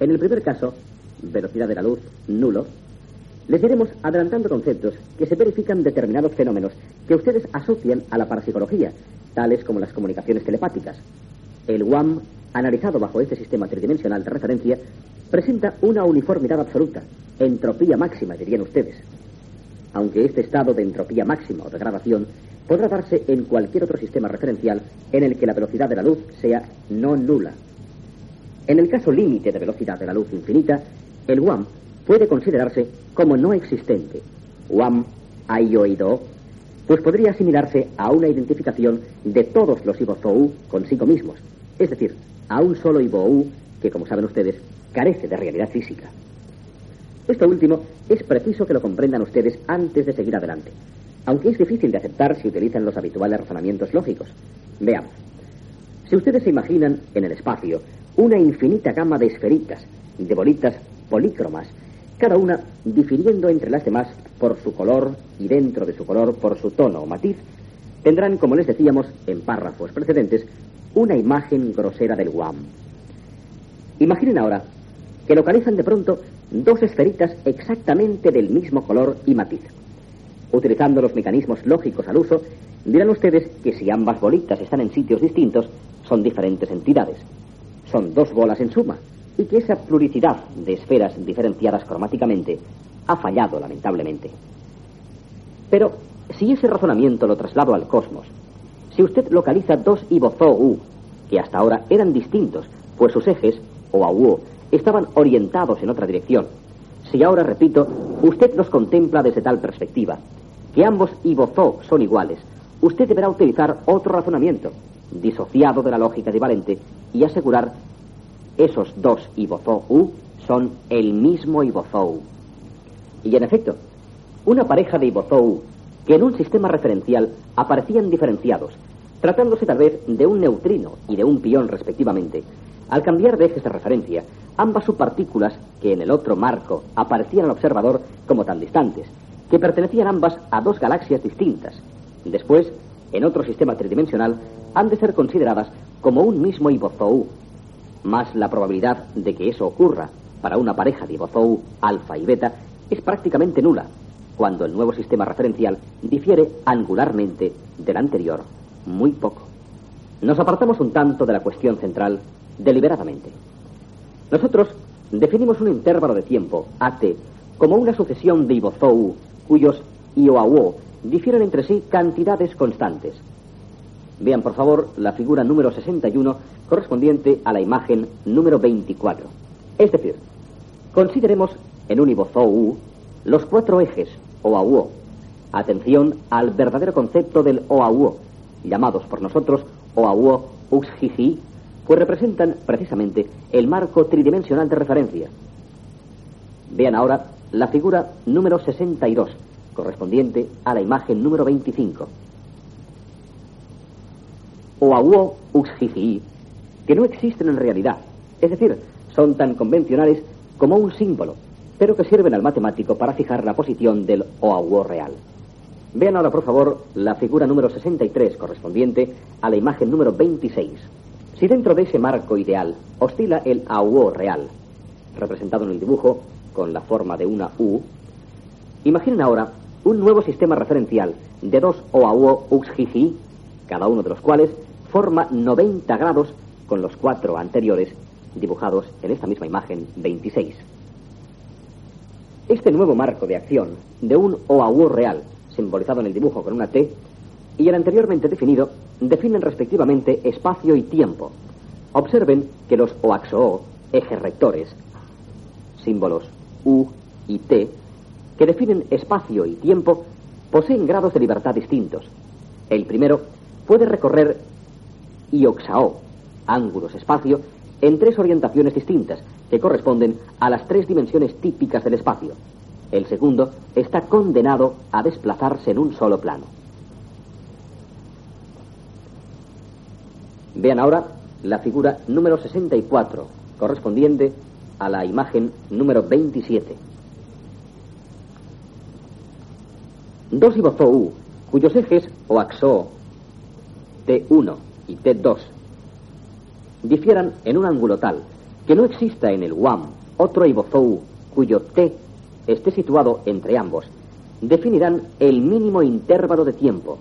En el primer caso, velocidad de la luz, nulo, les iremos adelantando conceptos que se verifican determinados fenómenos que ustedes asocian a la parapsicología, tales como las comunicaciones telepáticas. El WAM, analizado bajo este sistema tridimensional de referencia, presenta una uniformidad absoluta, entropía máxima, dirían ustedes. Aunque este estado de entropía máxima o degradación podrá darse en cualquier otro sistema referencial en el que la velocidad de la luz sea no nula. En el caso límite de velocidad de la luz infinita, el WAM puede considerarse como no existente. WAM oído, pues podría asimilarse a una identificación de todos los Ibozou consigo mismos, es decir, a un solo Ibou que, como saben ustedes, carece de realidad física. Esto último es preciso que lo comprendan ustedes antes de seguir adelante, aunque es difícil de aceptar si utilizan los habituales razonamientos lógicos. Veamos. Si ustedes se imaginan en el espacio una infinita gama de esferitas, de bolitas polícromas, cada una difiriendo entre las demás por su color y dentro de su color por su tono o matiz, tendrán, como les decíamos en párrafos precedentes, una imagen grosera del Guam. Imaginen ahora que localizan de pronto dos esferitas exactamente del mismo color y matiz. Utilizando los mecanismos lógicos al uso, dirán ustedes que si ambas bolitas están en sitios distintos, son diferentes entidades son dos bolas en suma, y que esa pluricidad de esferas diferenciadas cromáticamente ha fallado lamentablemente. Pero si ese razonamiento lo traslado al cosmos, si usted localiza dos Ibozou, que hasta ahora eran distintos, pues sus ejes, o AU, estaban orientados en otra dirección, si ahora, repito, usted los contempla desde tal perspectiva, que ambos Ibozou son iguales, usted deberá utilizar otro razonamiento, disociado de la lógica equivalente, y asegurar esos dos Ibozou son el mismo Ibozou. Y en efecto, una pareja de Ibozou que en un sistema referencial aparecían diferenciados, tratándose tal vez de un neutrino y de un pión respectivamente, al cambiar de ejes de referencia, ambas subpartículas que en el otro marco aparecían al observador como tan distantes, que pertenecían ambas a dos galaxias distintas. Después, en otro sistema tridimensional, han de ser consideradas como un mismo Ibozou, más la probabilidad de que eso ocurra para una pareja de Ibozou alfa y beta es prácticamente nula, cuando el nuevo sistema referencial difiere angularmente del anterior muy poco. Nos apartamos un tanto de la cuestión central deliberadamente. Nosotros definimos un intervalo de tiempo, AT, como una sucesión de Ibozou cuyos IOAO difieren entre sí cantidades constantes. Vean, por favor, la figura número 61 correspondiente a la imagen número 24. Es decir, consideremos en un Ibozou los cuatro ejes OAUO. Atención al verdadero concepto del OAUO, llamados por nosotros OAUO Uxjiji, pues representan precisamente el marco tridimensional de referencia. Vean ahora la figura número 62, correspondiente a la imagen número 25. OAUO Uxjiji, que no existen en realidad, es decir, son tan convencionales como un símbolo, pero que sirven al matemático para fijar la posición del OAUO real. Vean ahora, por favor, la figura número 63 correspondiente a la imagen número 26. Si dentro de ese marco ideal oscila el AUO real, representado en el dibujo con la forma de una U, imaginen ahora un nuevo sistema referencial de dos OAUO UXJJ, cada uno de los cuales forma 90 grados con los cuatro anteriores dibujados en esta misma imagen 26. Este nuevo marco de acción de un OAU real, simbolizado en el dibujo con una T, y el anteriormente definido, definen respectivamente espacio y tiempo. Observen que los OAXO, ejes rectores, símbolos U y T, que definen espacio y tiempo, poseen grados de libertad distintos. El primero puede recorrer IOXAO, ángulos espacio, en tres orientaciones distintas, que corresponden a las tres dimensiones típicas del espacio. El segundo está condenado a desplazarse en un solo plano. Vean ahora la figura número 64, correspondiente a la imagen número 27. Dos ibozou, cuyos ejes o axo T1 y T2 difieran en un ángulo tal que no exista en el WAM otro ibozou cuyo T esté situado entre ambos, definirán el mínimo intervalo de tiempo.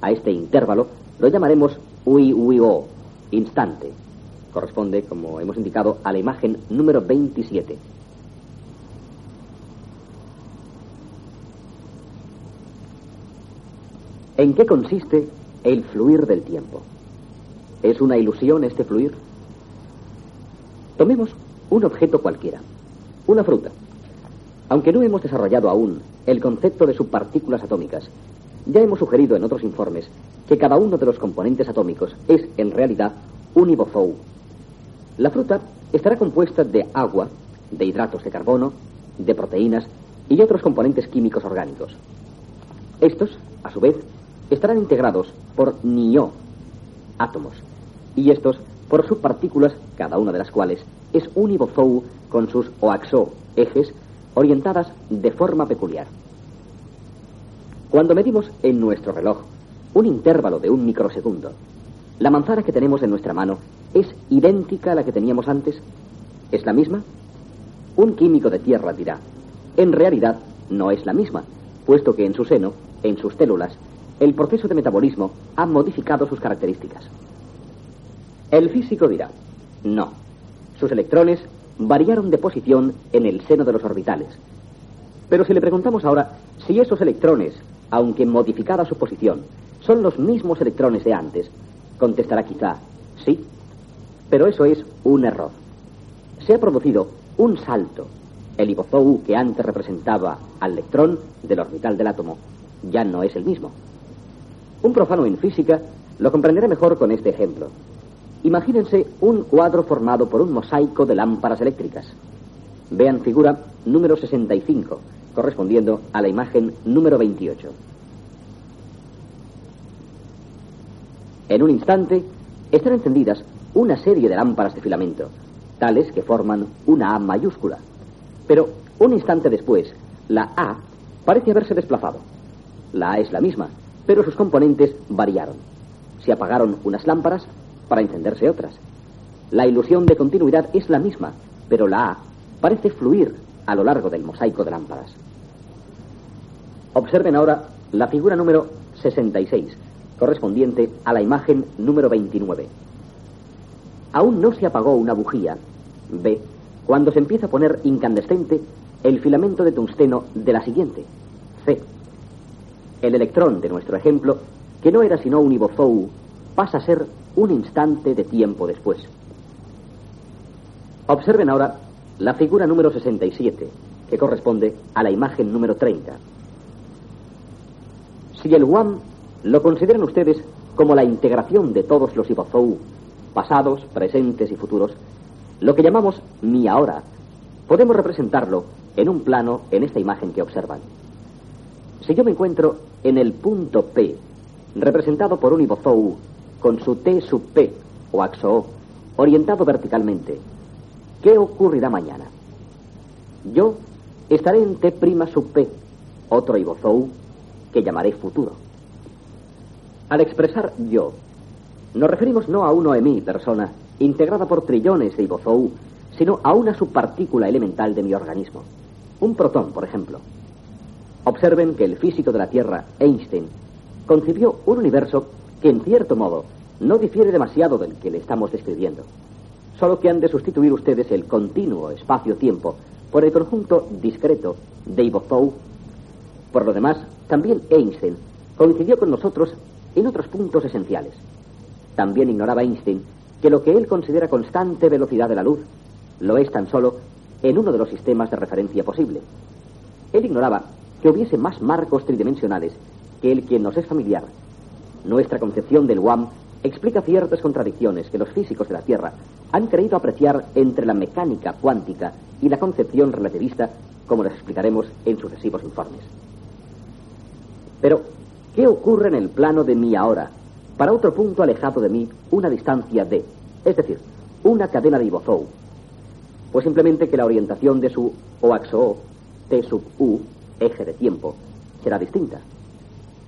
A este intervalo lo llamaremos UI-UI-O, instante. Corresponde, como hemos indicado, a la imagen número 27. ¿En qué consiste el fluir del tiempo? ¿Es una ilusión este fluir? Tomemos un objeto cualquiera, una fruta. Aunque no hemos desarrollado aún el concepto de subpartículas atómicas, ya hemos sugerido en otros informes que cada uno de los componentes atómicos es, en realidad, un ibozou. La fruta estará compuesta de agua, de hidratos de carbono, de proteínas y otros componentes químicos orgánicos. Estos, a su vez, estarán integrados por NIO, átomos, y estos por subpartículas, cada una de las cuales es un ibozou con sus oaxo, ejes, orientadas de forma peculiar. Cuando medimos en nuestro reloj un intervalo de un microsegundo, la manzana que tenemos en nuestra mano es idéntica a la que teníamos antes. ¿Es la misma? Un químico de tierra dirá, en realidad no es la misma, puesto que en su seno, en sus células, el proceso de metabolismo ha modificado sus características. El físico dirá, no, sus electrones variaron de posición en el seno de los orbitales. Pero si le preguntamos ahora si esos electrones aunque modificada su posición, son los mismos electrones de antes, contestará quizá sí. Pero eso es un error. Se ha producido un salto. El ibozou que antes representaba al electrón del orbital del átomo ya no es el mismo. Un profano en física lo comprenderá mejor con este ejemplo. Imagínense un cuadro formado por un mosaico de lámparas eléctricas. Vean figura número 65, correspondiendo a la imagen número 28. En un instante están encendidas una serie de lámparas de filamento, tales que forman una A mayúscula. Pero un instante después, la A parece haberse desplazado. La A es la misma, pero sus componentes variaron. Se apagaron unas lámparas para encenderse otras. La ilusión de continuidad es la misma, pero la A parece fluir a lo largo del mosaico de lámparas. Observen ahora la figura número 66, correspondiente a la imagen número 29. Aún no se apagó una bujía, B, cuando se empieza a poner incandescente el filamento de tungsteno de la siguiente, C. El electrón de nuestro ejemplo, que no era sino un ibozou, pasa a ser un instante de tiempo después. Observen ahora la figura número 67, que corresponde a la imagen número 30. Si el WAM lo consideran ustedes como la integración de todos los ibozou, pasados, presentes y futuros, lo que llamamos mi ahora, podemos representarlo en un plano en esta imagen que observan. Si yo me encuentro en el punto P, representado por un ibozou con su T sub P o axo orientado verticalmente, ¿Qué ocurrirá mañana? Yo estaré en T' sub P, otro ibozou que llamaré futuro. Al expresar yo, nos referimos no a uno mi persona, integrada por trillones de ibozou, sino a una subpartícula elemental de mi organismo. Un protón, por ejemplo. Observen que el físico de la Tierra, Einstein, concibió un universo que en cierto modo no difiere demasiado del que le estamos describiendo solo que han de sustituir ustedes el continuo espacio-tiempo por el conjunto discreto de Ibozou. Por lo demás, también Einstein coincidió con nosotros en otros puntos esenciales. También ignoraba Einstein que lo que él considera constante velocidad de la luz lo es tan solo en uno de los sistemas de referencia posible. Él ignoraba que hubiese más marcos tridimensionales que el que nos es familiar. Nuestra concepción del WAM explica ciertas contradicciones que los físicos de la Tierra han creído apreciar entre la mecánica cuántica y la concepción relativista, como les explicaremos en sucesivos informes. Pero, ¿qué ocurre en el plano de mi ahora? Para otro punto alejado de mí, una distancia de, es decir, una cadena de Ibozou. Pues simplemente que la orientación de su oaxo T sub U, eje de tiempo, será distinta.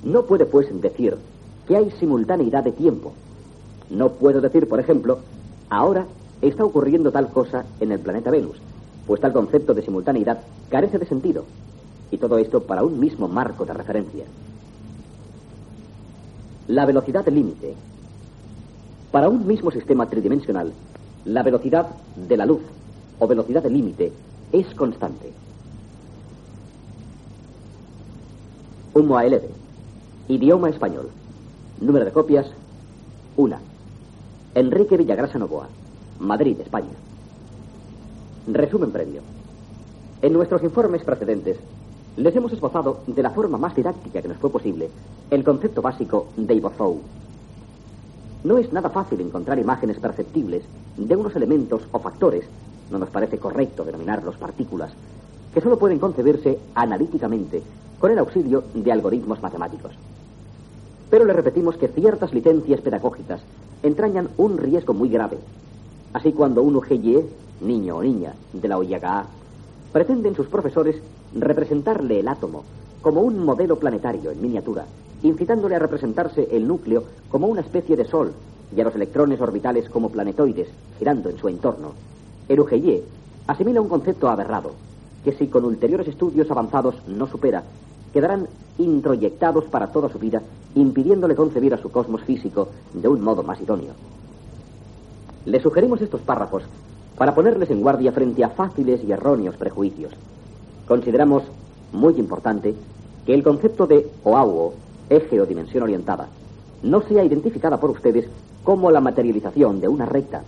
No puede, pues, decir que hay simultaneidad de tiempo. No puedo decir, por ejemplo, ahora está ocurriendo tal cosa en el planeta Venus, pues tal concepto de simultaneidad carece de sentido. Y todo esto para un mismo marco de referencia. La velocidad límite. Para un mismo sistema tridimensional, la velocidad de la luz o velocidad de límite es constante. Un MOALD. Idioma español. Número de copias, una. Enrique Villagrasa Novoa, Madrid, España. Resumen previo. En nuestros informes precedentes, les hemos esbozado de la forma más didáctica que nos fue posible el concepto básico de Ibozou. No es nada fácil encontrar imágenes perceptibles de unos elementos o factores, no nos parece correcto denominarlos partículas, que solo pueden concebirse analíticamente con el auxilio de algoritmos matemáticos. Pero le repetimos que ciertas licencias pedagógicas entrañan un riesgo muy grave. Así cuando un UGY, niño o niña de la OIAGA, pretenden sus profesores representarle el átomo como un modelo planetario en miniatura, incitándole a representarse el núcleo como una especie de sol y a los electrones orbitales como planetoides girando en su entorno. El UGY asimila un concepto aberrado, que si con ulteriores estudios avanzados no supera, quedarán introyectados para toda su vida, impidiéndole concebir a su cosmos físico de un modo más idóneo. Le sugerimos estos párrafos para ponerles en guardia frente a fáciles y erróneos prejuicios. Consideramos muy importante que el concepto de OAUO, eje o dimensión orientada, no sea identificada por ustedes como la materialización de una recta,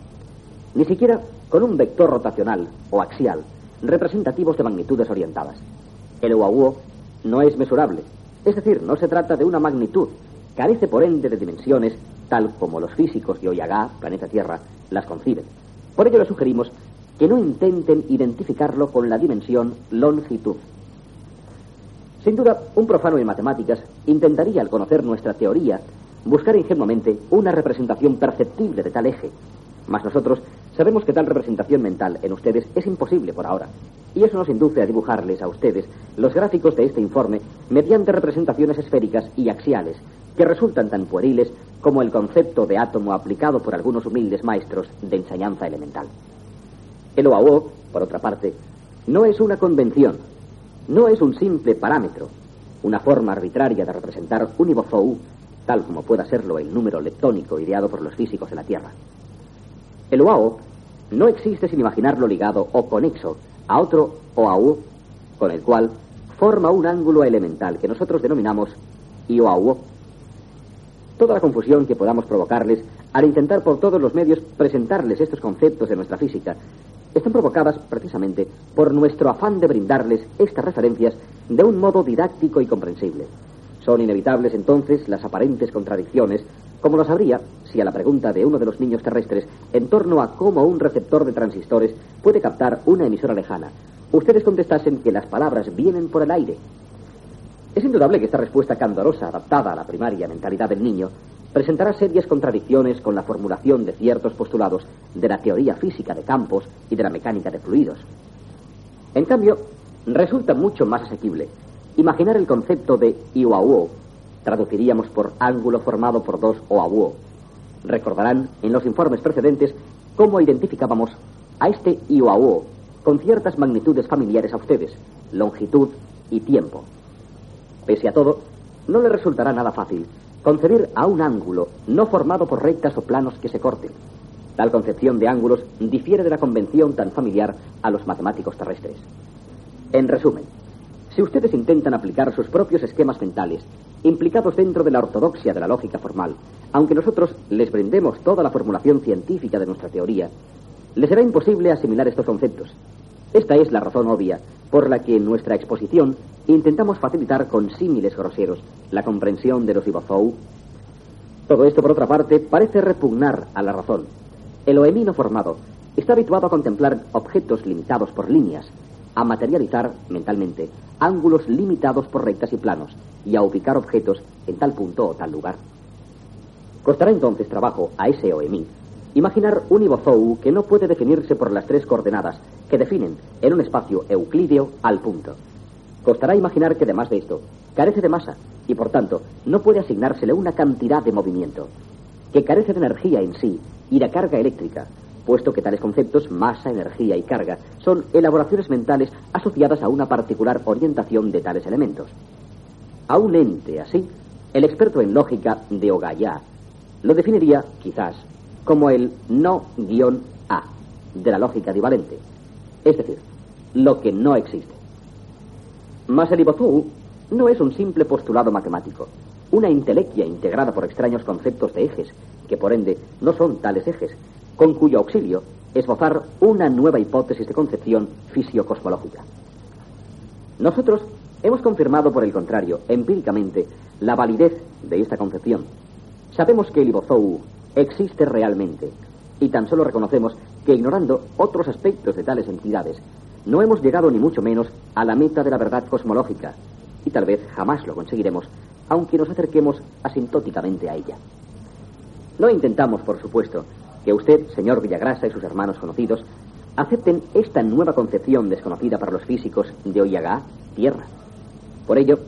ni siquiera con un vector rotacional o axial, representativos de magnitudes orientadas. El OAUO no es mesurable. Es decir, no se trata de una magnitud. Carece, por ende, de dimensiones tal como los físicos de Oyagá, planeta Tierra, las conciben. Por ello le sugerimos que no intenten identificarlo con la dimensión longitud. Sin duda, un profano en matemáticas intentaría, al conocer nuestra teoría, buscar ingenuamente una representación perceptible de tal eje. Mas nosotros sabemos que tal representación mental en ustedes es imposible por ahora. Y eso nos induce a dibujarles a ustedes los gráficos de este informe mediante representaciones esféricas y axiales, que resultan tan pueriles como el concepto de átomo aplicado por algunos humildes maestros de enseñanza elemental. El OAO, por otra parte, no es una convención, no es un simple parámetro, una forma arbitraria de representar un Ibozou, tal como pueda serlo el número leptónico ideado por los físicos de la Tierra. El OAO no existe sin imaginarlo ligado o conexo a otro OAU, con el cual forma un ángulo elemental que nosotros denominamos IOAU. Toda la confusión que podamos provocarles al intentar por todos los medios presentarles estos conceptos de nuestra física están provocadas precisamente por nuestro afán de brindarles estas referencias de un modo didáctico y comprensible. Son inevitables entonces las aparentes contradicciones, como lo sabría si a la pregunta de uno de los niños terrestres en torno a cómo un receptor de transistores puede captar una emisora lejana, ustedes contestasen que las palabras vienen por el aire. Es indudable que esta respuesta candorosa, adaptada a la primaria mentalidad del niño, presentará serias contradicciones con la formulación de ciertos postulados de la teoría física de campos y de la mecánica de fluidos. En cambio, resulta mucho más asequible Imaginar el concepto de Iwauo traduciríamos por ángulo formado por dos Oawuo. Recordarán en los informes precedentes cómo identificábamos a este Iwauo con ciertas magnitudes familiares a ustedes, longitud y tiempo. Pese a todo, no le resultará nada fácil concebir a un ángulo no formado por rectas o planos que se corten. Tal concepción de ángulos difiere de la convención tan familiar a los matemáticos terrestres. En resumen, si ustedes intentan aplicar sus propios esquemas mentales, implicados dentro de la ortodoxia de la lógica formal, aunque nosotros les brindemos toda la formulación científica de nuestra teoría, les será imposible asimilar estos conceptos. Esta es la razón obvia por la que en nuestra exposición intentamos facilitar con símiles groseros la comprensión de los Ibozou. Todo esto, por otra parte, parece repugnar a la razón. El oemino formado está habituado a contemplar objetos limitados por líneas, a materializar mentalmente ángulos limitados por rectas y planos y a ubicar objetos en tal punto o tal lugar. Costará entonces trabajo a ese OEMI imaginar un ibozou que no puede definirse por las tres coordenadas que definen en un espacio euclídeo al punto. Costará imaginar que además de esto carece de masa y por tanto no puede asignársele una cantidad de movimiento, que carece de energía en sí y de carga eléctrica, puesto que tales conceptos, masa, energía y carga, son elaboraciones mentales asociadas a una particular orientación de tales elementos. A un ente así, el experto en lógica de Ogaya lo definiría, quizás, como el no-a de la lógica divalente, es decir, lo que no existe. Mas el Ibozú no es un simple postulado matemático, una intelequia integrada por extraños conceptos de ejes, que por ende no son tales ejes, con cuyo auxilio esbozar una nueva hipótesis de concepción fisiocosmológica. Nosotros hemos confirmado, por el contrario, empíricamente, la validez de esta concepción. Sabemos que el Ibozou existe realmente, y tan solo reconocemos que ignorando otros aspectos de tales entidades, no hemos llegado ni mucho menos a la meta de la verdad cosmológica, y tal vez jamás lo conseguiremos, aunque nos acerquemos asintóticamente a ella. No intentamos, por supuesto, que usted, señor Villagrasa y sus hermanos conocidos, acepten esta nueva concepción desconocida para los físicos de Oyagá, Tierra. Por ello,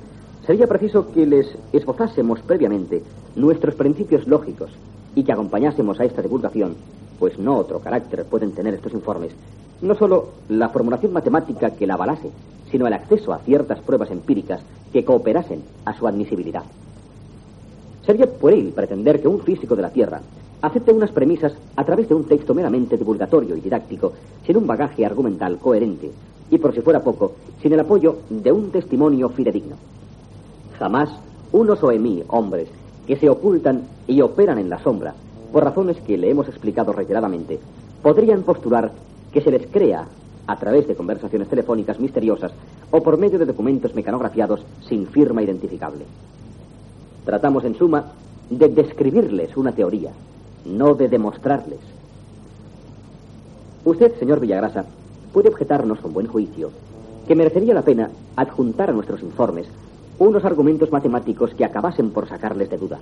sería preciso que les esbozásemos previamente nuestros principios lógicos y que acompañásemos a esta divulgación, pues no otro carácter pueden tener estos informes, no solo la formulación matemática que la avalase, sino el acceso a ciertas pruebas empíricas que cooperasen a su admisibilidad. Sería pueril pretender que un físico de la Tierra acepte unas premisas a través de un texto meramente divulgatorio y didáctico, sin un bagaje argumental coherente, y por si fuera poco, sin el apoyo de un testimonio fidedigno. Jamás unos OEMI, hombres, que se ocultan y operan en la sombra, por razones que le hemos explicado reiteradamente, podrían postular que se les crea a través de conversaciones telefónicas misteriosas o por medio de documentos mecanografiados sin firma identificable. Tratamos, en suma, de describirles una teoría, no de demostrarles. Usted, señor Villagrasa, puede objetarnos con buen juicio que merecería la pena adjuntar a nuestros informes unos argumentos matemáticos que acabasen por sacarles de duda.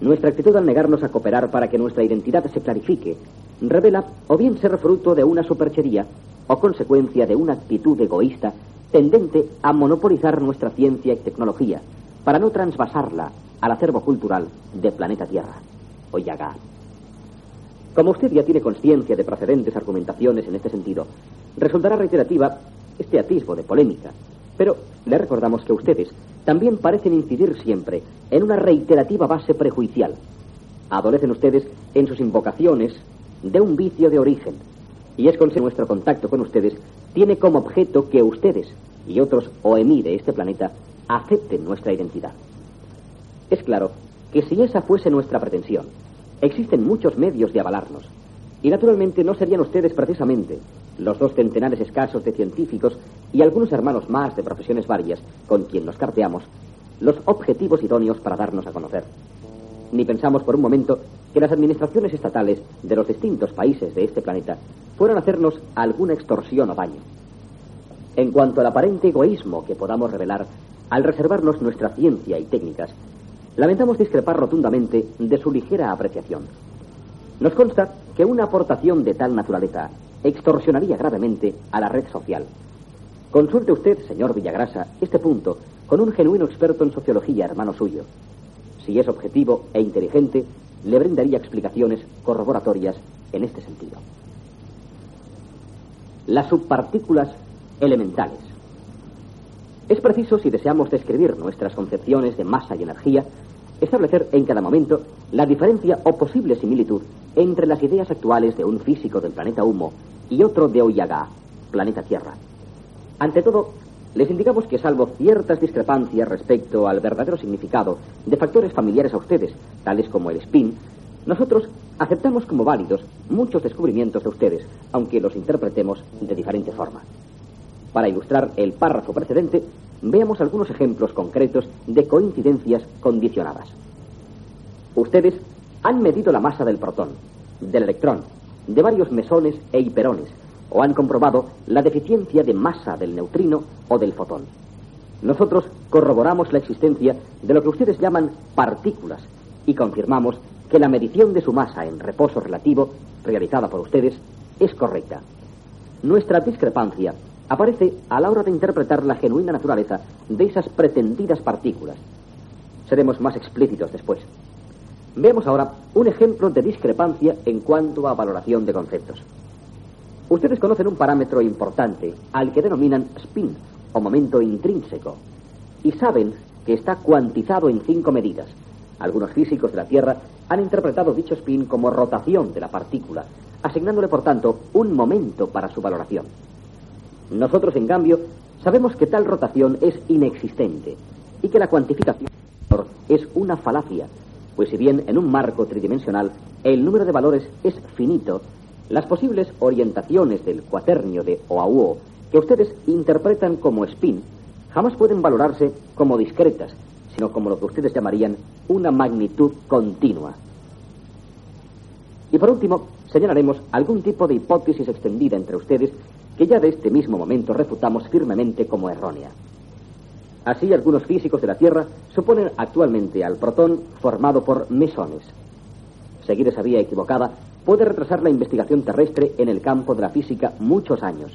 Nuestra actitud al negarnos a cooperar para que nuestra identidad se clarifique revela o bien ser fruto de una superchería o consecuencia de una actitud egoísta tendente a monopolizar nuestra ciencia y tecnología para no transvasarla al acervo cultural de planeta Tierra. Yaga. Como usted ya tiene conciencia de procedentes argumentaciones en este sentido, resultará reiterativa este atisbo de polémica. Pero le recordamos que ustedes también parecen incidir siempre en una reiterativa base prejuicial. Adolecen ustedes en sus invocaciones de un vicio de origen. Y es con nuestro contacto con ustedes tiene como objeto que ustedes y otros OEMI de este planeta acepten nuestra identidad. Es claro que si esa fuese nuestra pretensión, existen muchos medios de avalarnos. Y naturalmente no serían ustedes precisamente los dos centenares escasos de científicos y algunos hermanos más de profesiones varias con quien nos carteamos los objetivos idóneos para darnos a conocer. Ni pensamos por un momento que las administraciones estatales de los distintos países de este planeta fueran a hacernos alguna extorsión o daño. En cuanto al aparente egoísmo que podamos revelar al reservarnos nuestra ciencia y técnicas, lamentamos discrepar rotundamente de su ligera apreciación. Nos consta que una aportación de tal naturaleza extorsionaría gravemente a la red social. Consulte usted, señor Villagrasa, este punto con un genuino experto en sociología, hermano suyo. Si es objetivo e inteligente, le brindaría explicaciones corroboratorias en este sentido. Las subpartículas elementales. Es preciso, si deseamos describir nuestras concepciones de masa y energía, establecer en cada momento la diferencia o posible similitud entre las ideas actuales de un físico del planeta Humo y otro de Oyaga, planeta Tierra. Ante todo, les indicamos que salvo ciertas discrepancias respecto al verdadero significado de factores familiares a ustedes, tales como el spin, nosotros aceptamos como válidos muchos descubrimientos de ustedes, aunque los interpretemos de diferente forma. Para ilustrar el párrafo precedente, veamos algunos ejemplos concretos de coincidencias condicionadas. Ustedes han medido la masa del protón, del electrón, de varios mesones e hiperones, o han comprobado la deficiencia de masa del neutrino o del fotón. Nosotros corroboramos la existencia de lo que ustedes llaman partículas y confirmamos que la medición de su masa en reposo relativo, realizada por ustedes, es correcta. Nuestra discrepancia aparece a la hora de interpretar la genuina naturaleza de esas pretendidas partículas. Seremos más explícitos después. Veamos ahora un ejemplo de discrepancia en cuanto a valoración de conceptos. Ustedes conocen un parámetro importante al que denominan spin o momento intrínseco y saben que está cuantizado en cinco medidas. Algunos físicos de la Tierra han interpretado dicho spin como rotación de la partícula, asignándole por tanto un momento para su valoración. Nosotros, en cambio, sabemos que tal rotación es inexistente y que la cuantificación es una falacia pues si bien en un marco tridimensional el número de valores es finito, las posibles orientaciones del cuaternio de Oahuo que ustedes interpretan como spin jamás pueden valorarse como discretas, sino como lo que ustedes llamarían una magnitud continua. Y por último, señalaremos algún tipo de hipótesis extendida entre ustedes que ya de este mismo momento refutamos firmemente como errónea. Así, algunos físicos de la Tierra suponen actualmente al protón formado por mesones. Seguir esa vía equivocada puede retrasar la investigación terrestre en el campo de la física muchos años.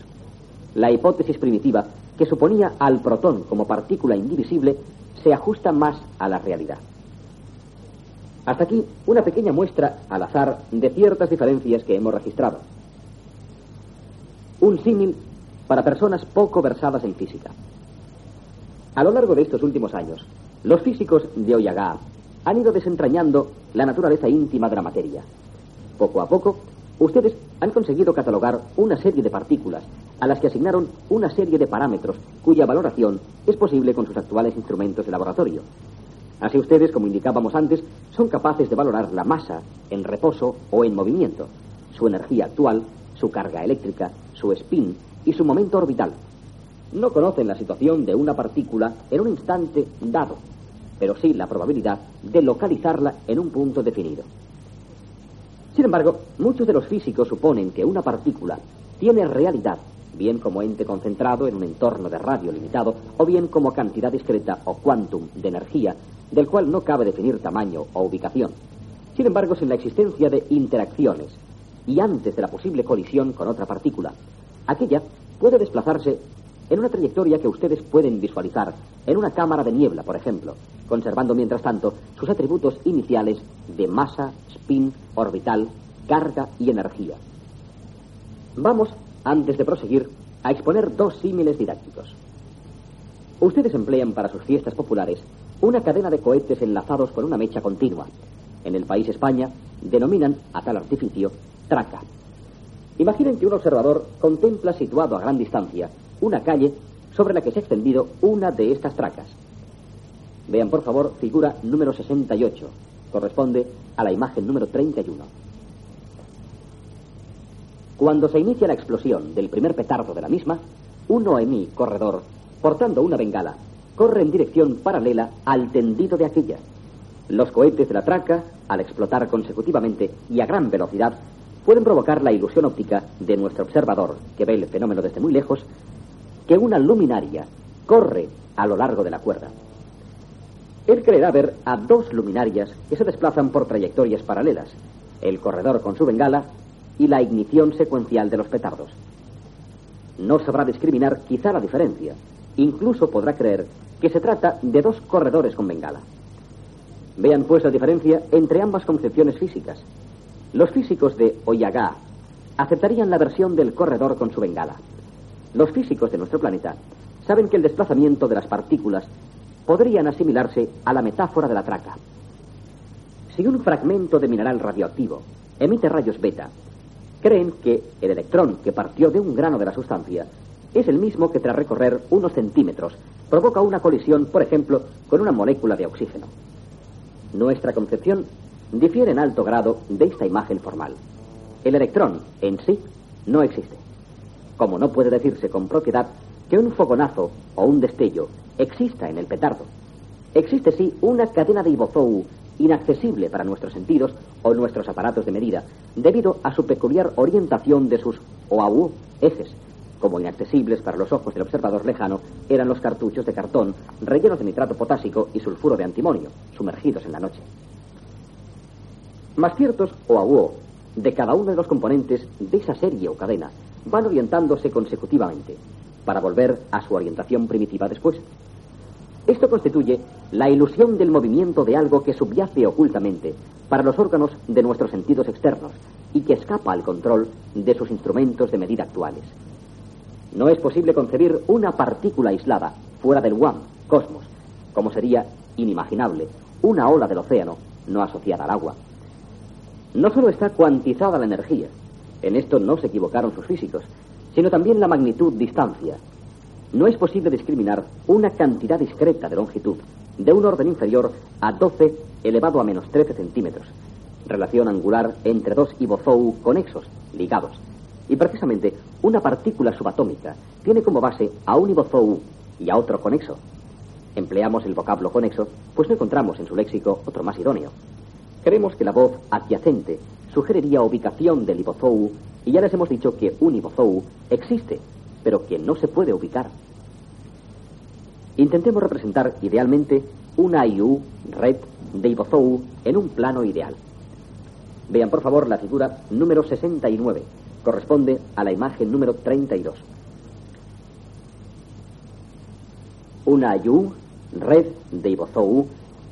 La hipótesis primitiva, que suponía al protón como partícula indivisible, se ajusta más a la realidad. Hasta aquí una pequeña muestra al azar de ciertas diferencias que hemos registrado. Un símil para personas poco versadas en física. A lo largo de estos últimos años, los físicos de Oyagá han ido desentrañando la naturaleza íntima de la materia. Poco a poco, ustedes han conseguido catalogar una serie de partículas a las que asignaron una serie de parámetros cuya valoración es posible con sus actuales instrumentos de laboratorio. Así ustedes, como indicábamos antes, son capaces de valorar la masa en reposo o en movimiento, su energía actual, su carga eléctrica, su spin y su momento orbital, no conocen la situación de una partícula en un instante dado, pero sí la probabilidad de localizarla en un punto definido. Sin embargo, muchos de los físicos suponen que una partícula tiene realidad, bien como ente concentrado en un entorno de radio limitado, o bien como cantidad discreta o quantum de energía, del cual no cabe definir tamaño o ubicación. Sin embargo, sin la existencia de interacciones y antes de la posible colisión con otra partícula, aquella puede desplazarse en una trayectoria que ustedes pueden visualizar en una cámara de niebla, por ejemplo, conservando mientras tanto sus atributos iniciales de masa, spin, orbital, carga y energía. Vamos, antes de proseguir, a exponer dos símiles didácticos. Ustedes emplean para sus fiestas populares una cadena de cohetes enlazados con una mecha continua. En el país España denominan a tal artificio traca. Imaginen que un observador contempla situado a gran distancia una calle sobre la que se ha extendido una de estas tracas. Vean, por favor, figura número 68. Corresponde a la imagen número 31. Cuando se inicia la explosión del primer petardo de la misma, un OMI corredor, portando una bengala, corre en dirección paralela al tendido de aquella. Los cohetes de la traca, al explotar consecutivamente y a gran velocidad, pueden provocar la ilusión óptica de nuestro observador, que ve el fenómeno desde muy lejos, que una luminaria corre a lo largo de la cuerda. Él creerá ver a dos luminarias que se desplazan por trayectorias paralelas, el corredor con su bengala y la ignición secuencial de los petardos. No sabrá discriminar quizá la diferencia. Incluso podrá creer que se trata de dos corredores con bengala. Vean pues la diferencia entre ambas concepciones físicas. Los físicos de Oyagá aceptarían la versión del corredor con su bengala, los físicos de nuestro planeta saben que el desplazamiento de las partículas podrían asimilarse a la metáfora de la traca. Si un fragmento de mineral radioactivo emite rayos beta, creen que el electrón que partió de un grano de la sustancia es el mismo que tras recorrer unos centímetros provoca una colisión, por ejemplo, con una molécula de oxígeno. Nuestra concepción difiere en alto grado de esta imagen formal. El electrón en sí no existe como no puede decirse con propiedad que un fogonazo o un destello exista en el petardo. Existe sí una cadena de Ibozou inaccesible para nuestros sentidos o nuestros aparatos de medida, debido a su peculiar orientación de sus OAU ejes, como inaccesibles para los ojos del observador lejano eran los cartuchos de cartón rellenos de nitrato potásico y sulfuro de antimonio, sumergidos en la noche. Más ciertos OAU de cada uno de los componentes de esa serie o cadena van orientándose consecutivamente para volver a su orientación primitiva después. Esto constituye la ilusión del movimiento de algo que subyace ocultamente para los órganos de nuestros sentidos externos y que escapa al control de sus instrumentos de medida actuales. No es posible concebir una partícula aislada fuera del WAM, cosmos, como sería inimaginable una ola del océano no asociada al agua. No solo está cuantizada la energía, en esto no se equivocaron sus físicos, sino también la magnitud distancia. No es posible discriminar una cantidad discreta de longitud de un orden inferior a 12 elevado a menos 13 centímetros, relación angular entre dos ibozou conexos, ligados. Y precisamente una partícula subatómica tiene como base a un ibozou y a otro conexo. Empleamos el vocablo conexo, pues no encontramos en su léxico otro más idóneo. Creemos que la voz adyacente sugeriría ubicación del ibozou y ya les hemos dicho que un ibozou existe, pero que no se puede ubicar. Intentemos representar idealmente una IU red de ibozou en un plano ideal. Vean por favor la figura número 69. Corresponde a la imagen número 32. Una IU red de ibozou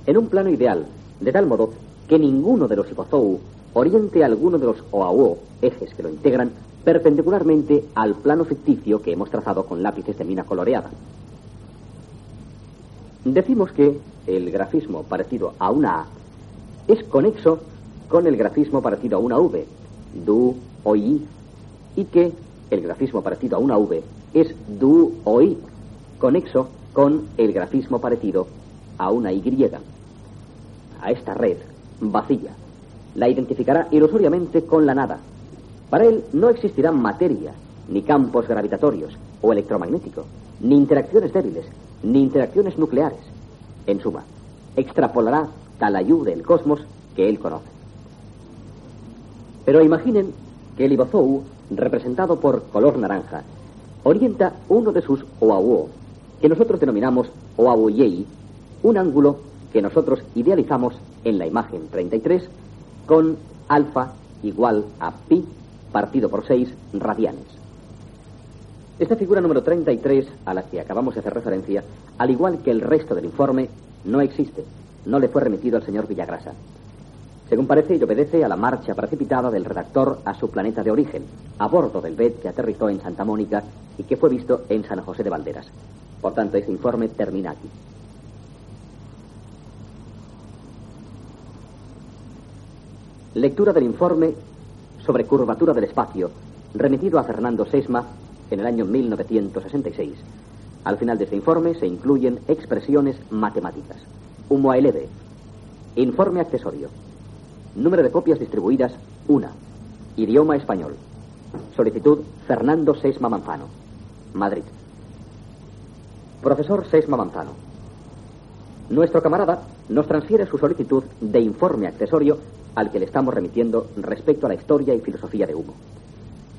en un plano ideal, de tal modo que ninguno de los ibozou oriente alguno de los OAO, ejes que lo integran, perpendicularmente al plano ficticio que hemos trazado con lápices de mina coloreada. Decimos que el grafismo parecido a una A es conexo con el grafismo parecido a una V, du o I, y que el grafismo parecido a una V es du o I, conexo con el grafismo parecido a una Y. A esta red vacía la identificará ilusoriamente con la nada. Para él no existirán materia, ni campos gravitatorios o electromagnético, ni interacciones débiles, ni interacciones nucleares. En suma, extrapolará tal ayuda del cosmos que él conoce. Pero imaginen que el Ibozou, representado por color naranja, orienta uno de sus OAUO, que nosotros denominamos OAUYEI, un ángulo que nosotros idealizamos en la imagen 33 con alfa igual a pi partido por 6 radianes. Esta figura número 33, a la que acabamos de hacer referencia, al igual que el resto del informe, no existe. No le fue remitido al señor Villagrasa. Según parece, y obedece a la marcha precipitada del redactor a su planeta de origen, a bordo del BED que aterrizó en Santa Mónica y que fue visto en San José de Valderas. Por tanto, este informe termina aquí. Lectura del informe sobre curvatura del espacio, remitido a Fernando Sesma en el año 1966. Al final de este informe se incluyen expresiones matemáticas. Humoaelede. Informe accesorio. Número de copias distribuidas, una. Idioma español. Solicitud Fernando Sesma Manzano. Madrid. Profesor Sesma Manzano. Nuestro camarada nos transfiere su solicitud de informe accesorio al que le estamos remitiendo respecto a la historia y filosofía de Humo.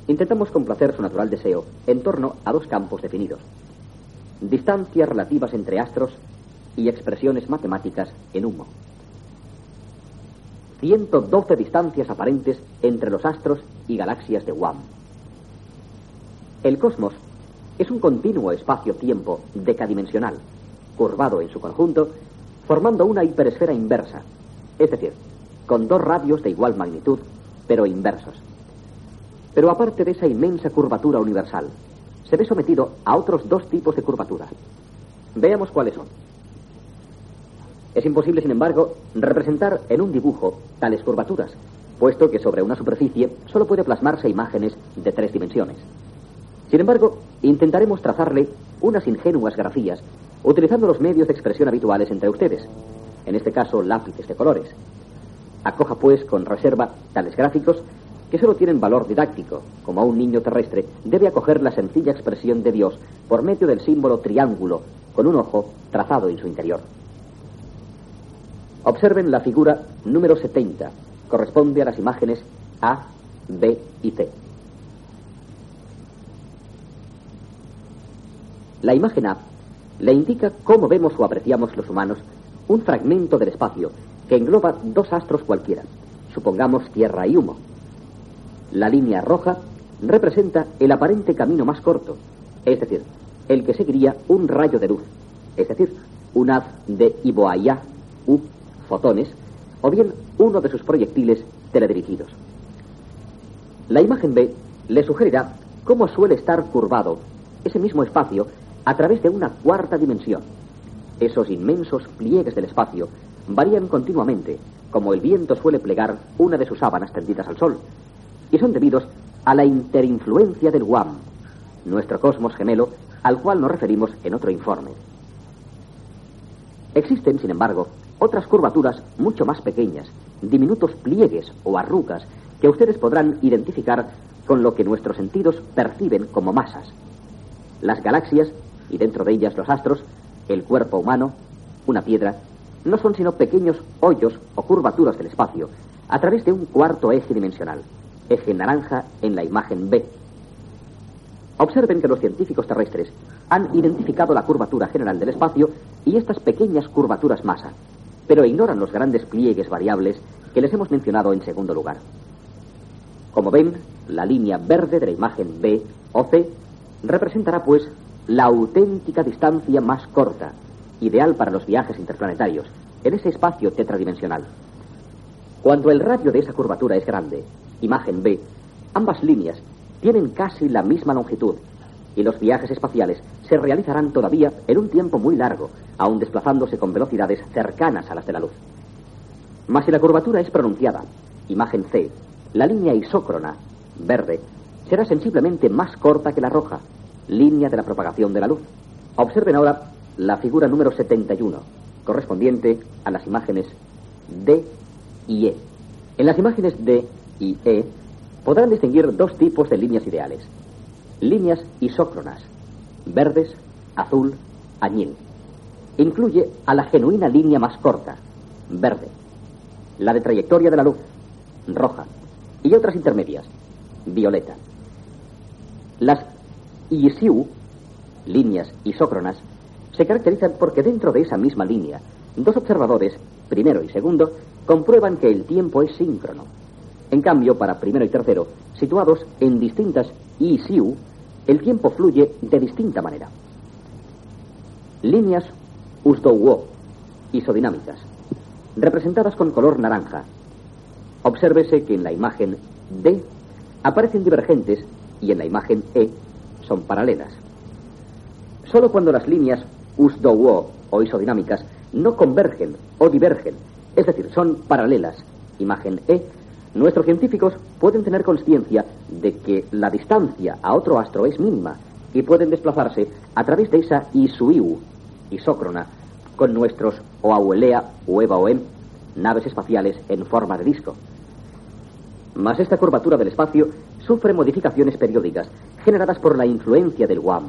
Intentamos complacer su natural deseo en torno a dos campos definidos. Distancias relativas entre astros y expresiones matemáticas en humo. 112 distancias aparentes entre los astros y galaxias de WAM. El cosmos es un continuo espacio-tiempo decadimensional, curvado en su conjunto, formando una hiperesfera inversa, es decir, con dos radios de igual magnitud, pero inversos. Pero aparte de esa inmensa curvatura universal, se ve sometido a otros dos tipos de curvatura. Veamos cuáles son. Es imposible, sin embargo, representar en un dibujo tales curvaturas, puesto que sobre una superficie solo puede plasmarse imágenes de tres dimensiones. Sin embargo, intentaremos trazarle unas ingenuas grafías utilizando los medios de expresión habituales entre ustedes, en este caso lápices de colores, Acoja, pues, con reserva tales gráficos que solo tienen valor didáctico, como a un niño terrestre debe acoger la sencilla expresión de Dios por medio del símbolo triángulo, con un ojo trazado en su interior. Observen la figura número 70. Corresponde a las imágenes A, B y C. La imagen A le indica cómo vemos o apreciamos los humanos un fragmento del espacio que engloba dos astros cualquiera, supongamos tierra y humo. La línea roja representa el aparente camino más corto, es decir, el que seguiría un rayo de luz, es decir, un haz de Iboaya, u fotones, o bien uno de sus proyectiles teledirigidos. La imagen B le sugerirá cómo suele estar curvado ese mismo espacio a través de una cuarta dimensión. Esos inmensos pliegues del espacio varían continuamente, como el viento suele plegar una de sus sábanas tendidas al sol, y son debidos a la interinfluencia del WAM, nuestro cosmos gemelo, al cual nos referimos en otro informe. Existen, sin embargo, otras curvaturas mucho más pequeñas, diminutos pliegues o arrugas que ustedes podrán identificar con lo que nuestros sentidos perciben como masas. Las galaxias, y dentro de ellas los astros, el cuerpo humano, una piedra, no son sino pequeños hoyos o curvaturas del espacio a través de un cuarto eje dimensional, eje naranja en la imagen B. Observen que los científicos terrestres han identificado la curvatura general del espacio y estas pequeñas curvaturas masa, pero ignoran los grandes pliegues variables que les hemos mencionado en segundo lugar. Como ven, la línea verde de la imagen B o C representará pues la auténtica distancia más corta, ideal para los viajes interplanetarios, en ese espacio tetradimensional. Cuando el radio de esa curvatura es grande, imagen B, ambas líneas tienen casi la misma longitud y los viajes espaciales se realizarán todavía en un tiempo muy largo, aun desplazándose con velocidades cercanas a las de la luz. Mas si la curvatura es pronunciada, imagen C, la línea isócrona, verde, será sensiblemente más corta que la roja, línea de la propagación de la luz. Observen ahora la figura número 71, correspondiente a las imágenes D y E. En las imágenes D y E podrán distinguir dos tipos de líneas ideales. Líneas isócronas, verdes, azul, añil. Incluye a la genuina línea más corta, verde. La de trayectoria de la luz, roja. Y otras intermedias, violeta. Las ISIU, líneas isócronas, se caracterizan porque dentro de esa misma línea, dos observadores, primero y segundo, comprueban que el tiempo es síncrono. En cambio, para primero y tercero, situados en distintas ISIU, el tiempo fluye de distinta manera. Líneas Usdowo, isodinámicas, representadas con color naranja. Obsérvese que en la imagen D aparecen divergentes y en la imagen E son paralelas. Solo cuando las líneas O isodinámicas no convergen o divergen, es decir, son paralelas, imagen E, nuestros científicos pueden tener conciencia de que la distancia a otro astro es mínima y pueden desplazarse a través de esa Isuiu, isócrona, con nuestros Oauelea o EVA-OM, naves espaciales en forma de disco. Mas esta curvatura del espacio sufre modificaciones periódicas generadas por la influencia del WAM.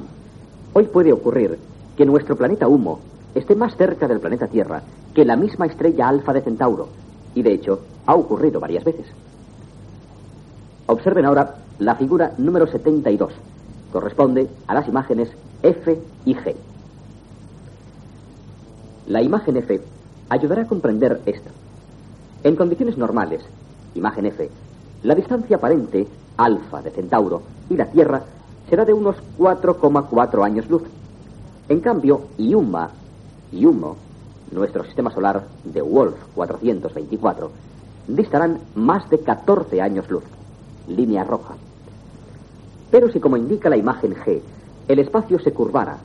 Hoy puede ocurrir que nuestro planeta Humo esté más cerca del planeta Tierra que la misma estrella alfa de Centauro, y de hecho ha ocurrido varias veces. Observen ahora la figura número 72. Corresponde a las imágenes F y G. La imagen F ayudará a comprender esto. En condiciones normales, imagen F, la distancia aparente, alfa de Centauro, y la Tierra será de unos 4,4 años luz. En cambio, Iuma y Humo, nuestro sistema solar de Wolf 424, distarán más de 14 años luz, línea roja. Pero si, como indica la imagen G, el espacio se curvara,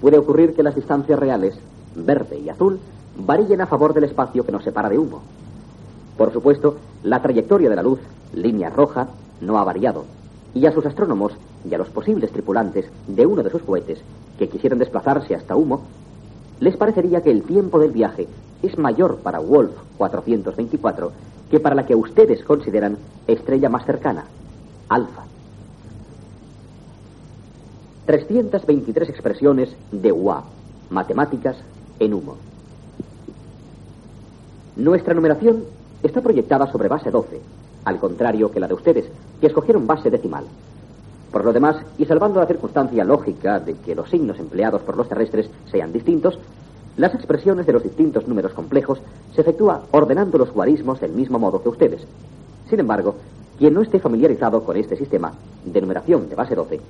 puede ocurrir que las distancias reales, verde y azul, varíen a favor del espacio que nos separa de humo. Por supuesto, la trayectoria de la luz, línea roja, no ha variado, y a sus astrónomos y a los posibles tripulantes de uno de sus cohetes que quisieran desplazarse hasta Humo, les parecería que el tiempo del viaje es mayor para Wolf 424 que para la que ustedes consideran estrella más cercana, Alfa. 323 expresiones de UA, matemáticas en humo. Nuestra numeración está proyectada sobre base 12, al contrario que la de ustedes, que escogieron base decimal. Por lo demás, y salvando la circunstancia lógica de que los signos empleados por los terrestres sean distintos, las expresiones de los distintos números complejos se efectúa ordenando los guarismos del mismo modo que ustedes. Sin embargo, quien no esté familiarizado con este sistema de numeración de base 12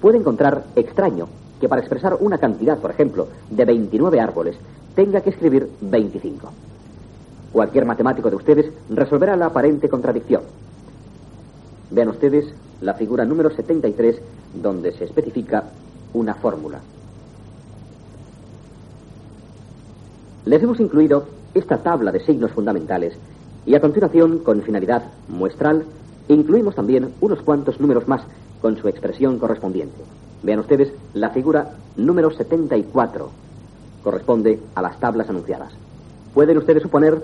puede encontrar extraño que para expresar una cantidad, por ejemplo, de 29 árboles, tenga que escribir 25. Cualquier matemático de ustedes resolverá la aparente contradicción. Vean ustedes la figura número 73 donde se especifica una fórmula. Les hemos incluido esta tabla de signos fundamentales y a continuación, con finalidad muestral, incluimos también unos cuantos números más con su expresión correspondiente. Vean ustedes la figura número 74. Corresponde a las tablas anunciadas. Pueden ustedes suponer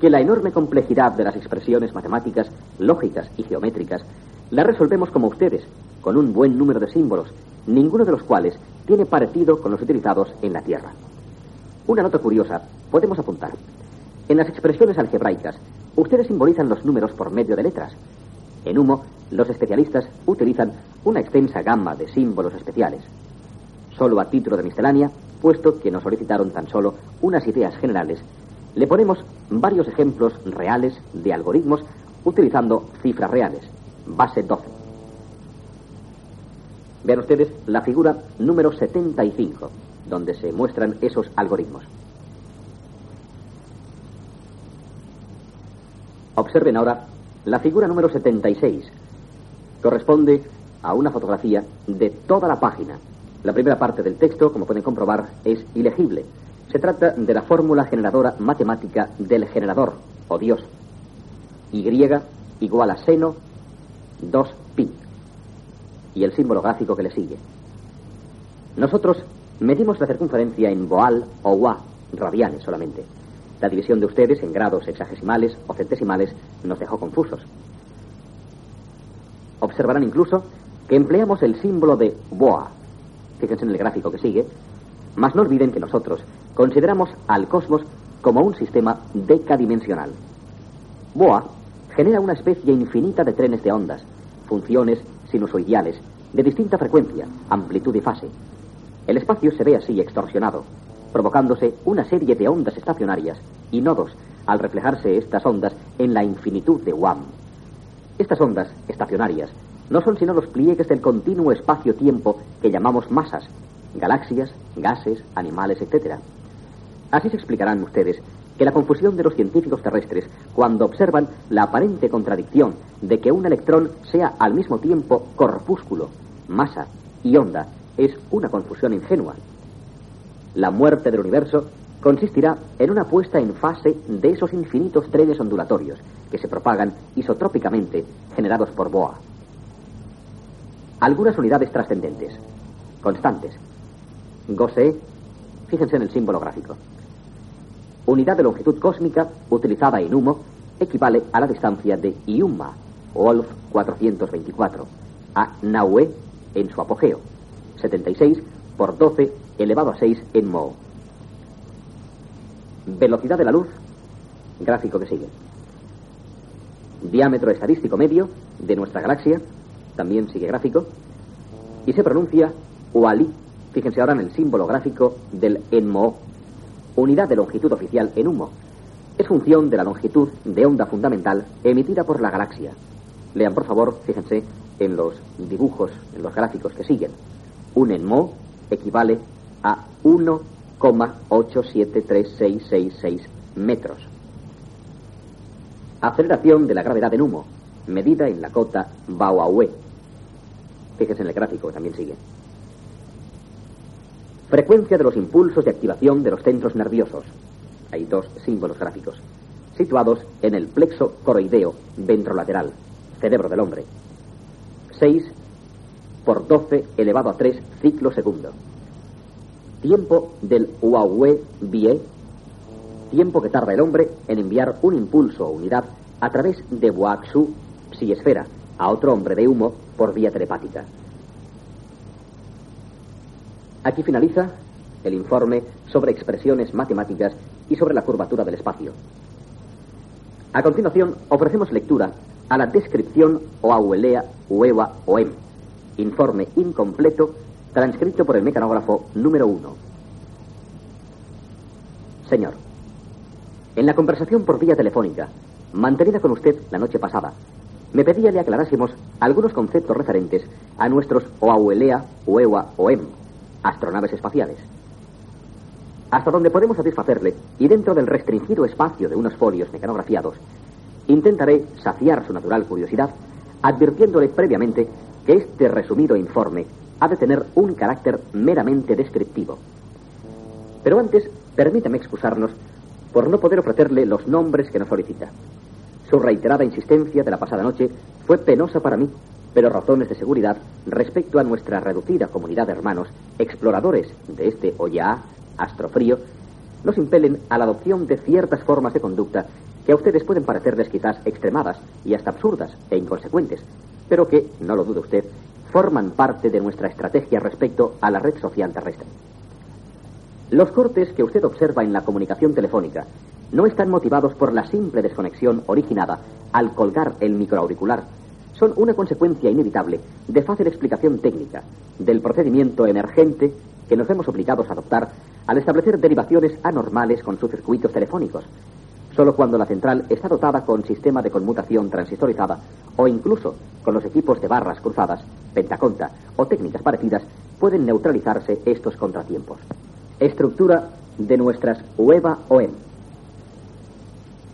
que la enorme complejidad de las expresiones matemáticas, lógicas y geométricas la resolvemos como ustedes, con un buen número de símbolos, ninguno de los cuales tiene parecido con los utilizados en la Tierra. Una nota curiosa podemos apuntar. En las expresiones algebraicas, ustedes simbolizan los números por medio de letras. En humo, los especialistas utilizan una extensa gama de símbolos especiales. Solo a título de miscelánea, puesto que nos solicitaron tan solo unas ideas generales, le ponemos varios ejemplos reales de algoritmos utilizando cifras reales, base 12. Vean ustedes la figura número 75 donde se muestran esos algoritmos. Observen ahora la figura número 76. Corresponde a una fotografía de toda la página. La primera parte del texto, como pueden comprobar, es ilegible. Se trata de la fórmula generadora matemática del generador, o Dios. Y igual a seno 2pi. Y el símbolo gráfico que le sigue. Nosotros Medimos la circunferencia en boal o wa, radianes solamente. La división de ustedes en grados hexagesimales o centesimales nos dejó confusos. Observarán incluso que empleamos el símbolo de boa. Fíjense en el gráfico que sigue. Mas no olviden que nosotros consideramos al cosmos como un sistema decadimensional. Boa genera una especie infinita de trenes de ondas, funciones sinusoidiales, de distinta frecuencia, amplitud y fase, el espacio se ve así extorsionado, provocándose una serie de ondas estacionarias y nodos al reflejarse estas ondas en la infinitud de WAM. Estas ondas estacionarias no son sino los pliegues del continuo espacio-tiempo que llamamos masas, galaxias, gases, animales, etc. Así se explicarán ustedes que la confusión de los científicos terrestres cuando observan la aparente contradicción de que un electrón sea al mismo tiempo corpúsculo, masa y onda es una confusión ingenua. La muerte del universo consistirá en una puesta en fase de esos infinitos trenes ondulatorios que se propagan isotrópicamente generados por Boa. Algunas unidades trascendentes, constantes. Gose, fíjense en el símbolo gráfico. Unidad de longitud cósmica utilizada en humo equivale a la distancia de Iumma, Wolf 424, a Naue en su apogeo. 76 por 12 elevado a 6 en mho. Velocidad de la luz, gráfico que sigue. Diámetro estadístico medio de nuestra galaxia, también sigue gráfico, y se pronuncia UALI. Fíjense ahora en el símbolo gráfico del ENMO, unidad de longitud oficial en humo. Es función de la longitud de onda fundamental emitida por la galaxia. Lean, por favor, fíjense en los dibujos, en los gráficos que siguen. Un enmo equivale a 1,873666 metros. Aceleración de la gravedad en humo, medida en la cota Bauaue. Fíjense en el gráfico, también sigue. Frecuencia de los impulsos de activación de los centros nerviosos. Hay dos símbolos gráficos. Situados en el plexo coroideo ventrolateral, cerebro del hombre. 6 por 12 elevado a 3 ciclo segundo. Tiempo del Huawei Bie, tiempo que tarda el hombre en enviar un impulso o unidad a través de Boaxu, esfera, a otro hombre de humo por vía telepática. Aquí finaliza el informe sobre expresiones matemáticas y sobre la curvatura del espacio. A continuación, ofrecemos lectura a la descripción o auelea, ueva o em. Informe incompleto transcrito por el mecanógrafo número uno. Señor, en la conversación por vía telefónica, mantenida con usted la noche pasada, me pedía le aclarásemos algunos conceptos referentes a nuestros OAUELEA, UEWA o EM, astronaves espaciales. Hasta donde podemos satisfacerle, y dentro del restringido espacio de unos folios mecanografiados, intentaré saciar su natural curiosidad, advirtiéndole previamente que este resumido informe ha de tener un carácter meramente descriptivo. Pero antes, permítame excusarnos por no poder ofrecerle los nombres que nos solicita. Su reiterada insistencia de la pasada noche fue penosa para mí, pero razones de seguridad respecto a nuestra reducida comunidad de hermanos, exploradores de este Oya, astrofrío, nos impelen a la adopción de ciertas formas de conducta que a ustedes pueden parecerles quizás extremadas y hasta absurdas e inconsecuentes, pero que, no lo dude usted, forman parte de nuestra estrategia respecto a la red social terrestre. Los cortes que usted observa en la comunicación telefónica no están motivados por la simple desconexión originada al colgar el microauricular. Son una consecuencia inevitable de fácil explicación técnica del procedimiento emergente que nos hemos obligados a adoptar al establecer derivaciones anormales con sus circuitos telefónicos. Solo cuando la central está dotada con sistema de conmutación transistorizada o incluso con los equipos de barras cruzadas, pentaconta o técnicas parecidas pueden neutralizarse estos contratiempos. Estructura de nuestras UEVA OM.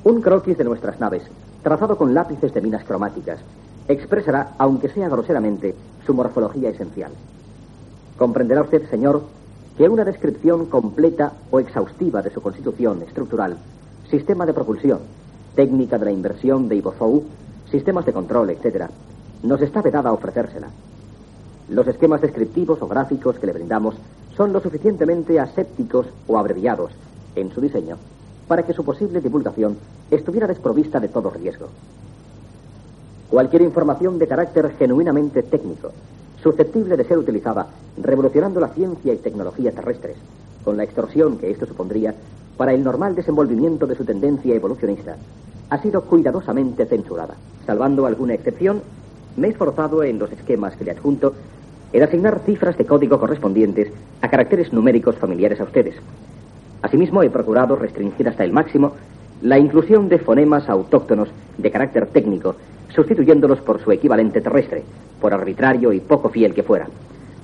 Un croquis de nuestras naves, trazado con lápices de minas cromáticas, expresará, aunque sea groseramente, su morfología esencial. Comprenderá usted, señor, que una descripción completa o exhaustiva de su constitución estructural, sistema de propulsión, técnica de la inversión de Ibofou, sistemas de control, etc., nos está vedada ofrecérsela. Los esquemas descriptivos o gráficos que le brindamos son lo suficientemente asépticos o abreviados en su diseño para que su posible divulgación estuviera desprovista de todo riesgo. Cualquier información de carácter genuinamente técnico, susceptible de ser utilizada revolucionando la ciencia y tecnología terrestres, con la extorsión que esto supondría para el normal desenvolvimiento de su tendencia evolucionista, ha sido cuidadosamente censurada. Salvando alguna excepción, me he esforzado en los esquemas que le adjunto en asignar cifras de código correspondientes a caracteres numéricos familiares a ustedes. Asimismo, he procurado restringir hasta el máximo la inclusión de fonemas autóctonos de carácter técnico, sustituyéndolos por su equivalente terrestre, por arbitrario y poco fiel que fuera.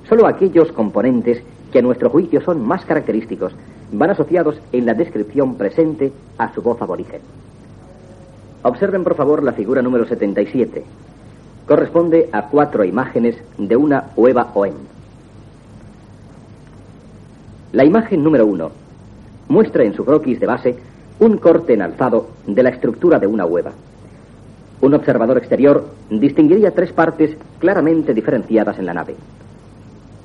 Solo aquellos componentes que a nuestro juicio son más característicos van asociados en la descripción presente a su voz aborigen. Observen, por favor, la figura número 77 corresponde a cuatro imágenes de una hueva OEM. La imagen número uno muestra en su croquis de base un corte en alzado de la estructura de una hueva. Un observador exterior distinguiría tres partes claramente diferenciadas en la nave.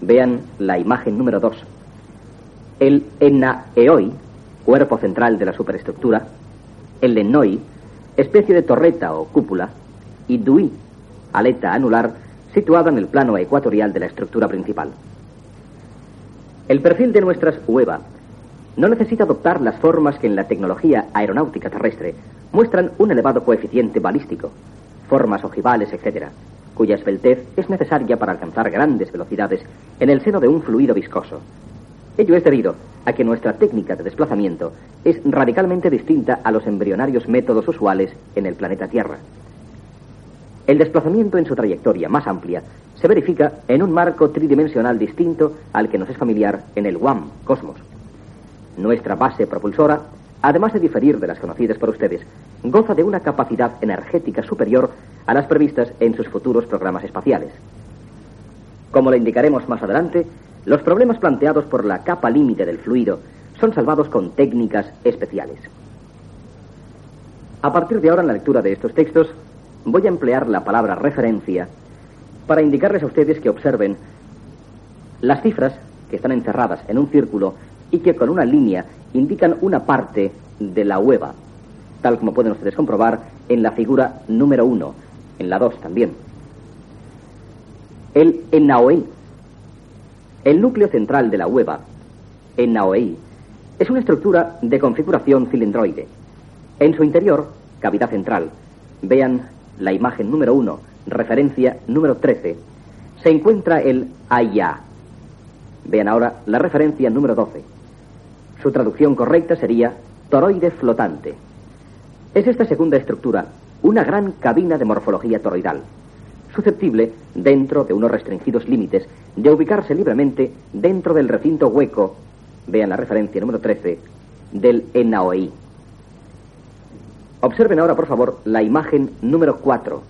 Vean la imagen número dos. El Enaeoi, cuerpo central de la superestructura, el Lenoi, especie de torreta o cúpula, y Dui, aleta anular situada en el plano ecuatorial de la estructura principal. El perfil de nuestras UEVA no necesita adoptar las formas que en la tecnología aeronáutica terrestre muestran un elevado coeficiente balístico, formas ojivales, etc., cuya esbeltez es necesaria para alcanzar grandes velocidades en el seno de un fluido viscoso. Ello es debido a que nuestra técnica de desplazamiento es radicalmente distinta a los embrionarios métodos usuales en el planeta Tierra. El desplazamiento en su trayectoria más amplia se verifica en un marco tridimensional distinto al que nos es familiar en el WAM, Cosmos. Nuestra base propulsora, además de diferir de las conocidas por ustedes, goza de una capacidad energética superior a las previstas en sus futuros programas espaciales. Como le indicaremos más adelante, los problemas planteados por la capa límite del fluido son salvados con técnicas especiales. A partir de ahora, en la lectura de estos textos, voy a emplear la palabra referencia para indicarles a ustedes que observen las cifras que están encerradas en un círculo y que con una línea indican una parte de la hueva, tal como pueden ustedes comprobar en la figura número uno, en la dos también. El Enaoei, el núcleo central de la hueva, Enaoei, es una estructura de configuración cilindroide. En su interior cavidad central, vean la imagen número 1, referencia número 13, se encuentra el AIA. Vean ahora la referencia número 12. Su traducción correcta sería toroide flotante. Es esta segunda estructura una gran cabina de morfología toroidal, susceptible, dentro de unos restringidos límites, de ubicarse libremente dentro del recinto hueco, vean la referencia número 13, del ENAOI. Observen ahora, por favor, la imagen número 4.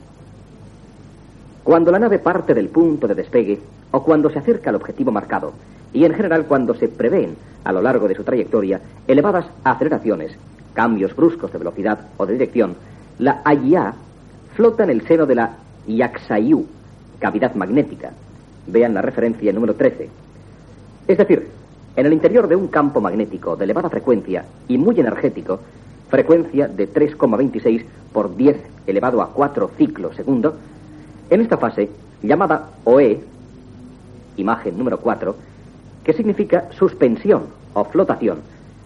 Cuando la nave parte del punto de despegue o cuando se acerca al objetivo marcado, y en general cuando se prevén a lo largo de su trayectoria elevadas aceleraciones, cambios bruscos de velocidad o de dirección, la AIA flota en el seno de la Yaxayu, cavidad magnética. Vean la referencia número 13. Es decir, en el interior de un campo magnético de elevada frecuencia y muy energético, frecuencia de 3,26 por 10 elevado a 4 ciclos segundo, en esta fase, llamada OE, imagen número 4, que significa suspensión o flotación,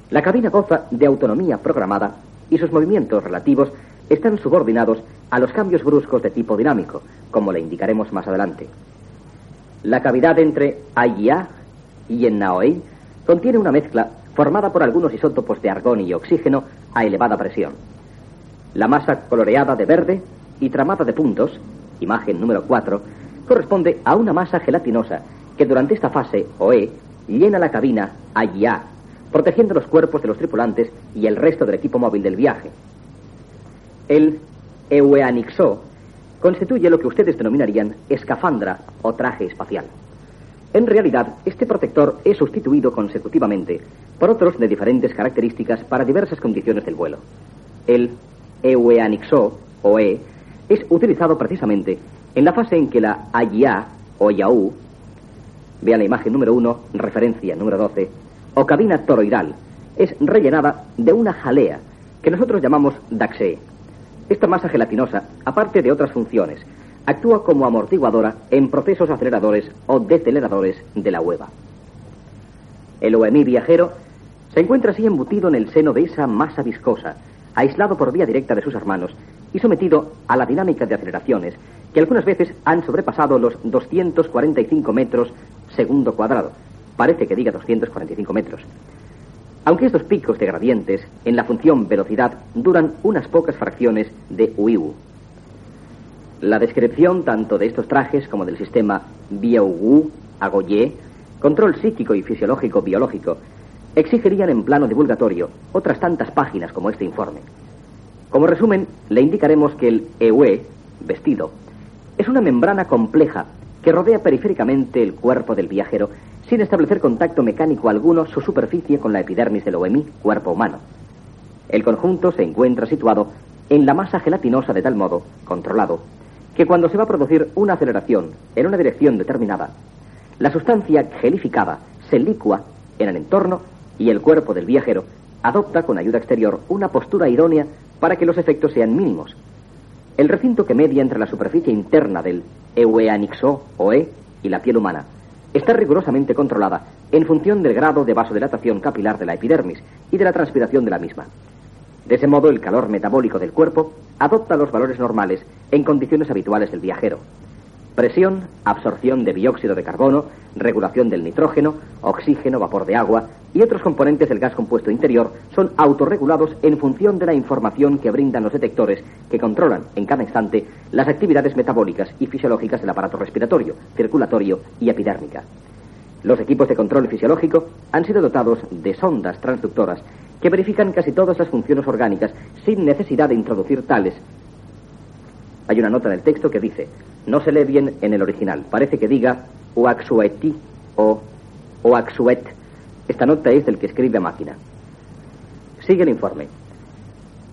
la cabina goza de autonomía programada y sus movimientos relativos están subordinados a los cambios bruscos de tipo dinámico, como le indicaremos más adelante. La cavidad entre AIA y en Naoei contiene una mezcla formada por algunos isótopos de argón y oxígeno a elevada presión. La masa coloreada de verde y tramada de puntos, imagen número 4, corresponde a una masa gelatinosa que durante esta fase, OE, llena la cabina AIA, protegiendo los cuerpos de los tripulantes y el resto del equipo móvil del viaje. El Eueanixo constituye lo que ustedes denominarían escafandra o traje espacial. En realidad, este protector es sustituido consecutivamente por otros de diferentes características para diversas condiciones del vuelo. El Eueanixo, o E, es utilizado precisamente en la fase en que la AIA, o YAU, vea la imagen número 1, referencia número 12, o cabina toroidal, es rellenada de una jalea que nosotros llamamos Daxe. Esta masa gelatinosa, aparte de otras funciones, actúa como amortiguadora en procesos aceleradores o deceleradores de la hueva. El OMI viajero se encuentra así embutido en el seno de esa masa viscosa, aislado por vía directa de sus hermanos y sometido a la dinámica de aceleraciones que algunas veces han sobrepasado los 245 metros segundo cuadrado. Parece que diga 245 metros. Aunque estos picos de gradientes en la función velocidad duran unas pocas fracciones de UIU. La descripción tanto de estos trajes como del sistema Biaugu, Agoye, control psíquico y fisiológico biológico, exigirían en plano divulgatorio otras tantas páginas como este informe. Como resumen, le indicaremos que el EUE, vestido, es una membrana compleja que rodea periféricamente el cuerpo del viajero sin establecer contacto mecánico alguno su superficie con la epidermis del OMI, cuerpo humano. El conjunto se encuentra situado en la masa gelatinosa de tal modo, controlado, que cuando se va a producir una aceleración en una dirección determinada, la sustancia gelificada se licua en el entorno y el cuerpo del viajero adopta con ayuda exterior una postura idónea para que los efectos sean mínimos. El recinto que media entre la superficie interna del Eueanixo, o E, y la piel humana está rigurosamente controlada en función del grado de vasodilatación capilar de la epidermis y de la transpiración de la misma. De ese modo, el calor metabólico del cuerpo adopta los valores normales en condiciones habituales del viajero. Presión, absorción de dióxido de carbono, regulación del nitrógeno, oxígeno, vapor de agua y otros componentes del gas compuesto interior son autorregulados en función de la información que brindan los detectores que controlan en cada instante las actividades metabólicas y fisiológicas del aparato respiratorio, circulatorio y epidérmica. Los equipos de control fisiológico han sido dotados de sondas transductoras que verifican casi todas las funciones orgánicas sin necesidad de introducir tales. Hay una nota del texto que dice, no se lee bien en el original, parece que diga Oaxueti o Oaxuet. Esta nota es del que escribe a máquina. Sigue el informe.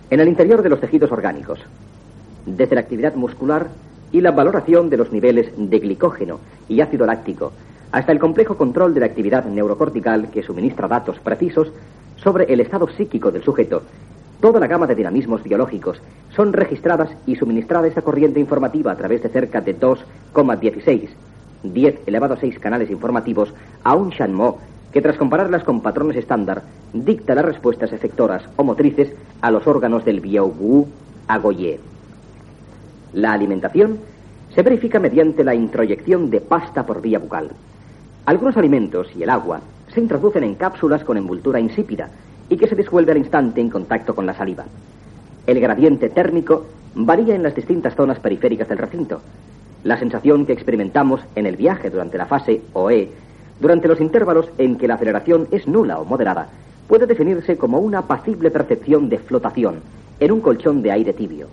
En el interior de los tejidos orgánicos, desde la actividad muscular y la valoración de los niveles de glicógeno y ácido láctico, hasta el complejo control de la actividad neurocortical que suministra datos precisos sobre el estado psíquico del sujeto, toda la gama de dinamismos biológicos son registradas y suministrada esa corriente informativa a través de cerca de 2,16 10 elevado a 6 canales informativos a un Shanmo que tras compararlas con patrones estándar dicta las respuestas efectoras o motrices a los órganos del Biaugu, a Goyer. La alimentación se verifica mediante la introyección de pasta por vía bucal. Algunos alimentos y el agua se introducen en cápsulas con envoltura insípida y que se disuelve al instante en contacto con la saliva. El gradiente térmico varía en las distintas zonas periféricas del recinto. La sensación que experimentamos en el viaje durante la fase OE, durante los intervalos en que la aceleración es nula o moderada, puede definirse como una apacible percepción de flotación en un colchón de aire tibio.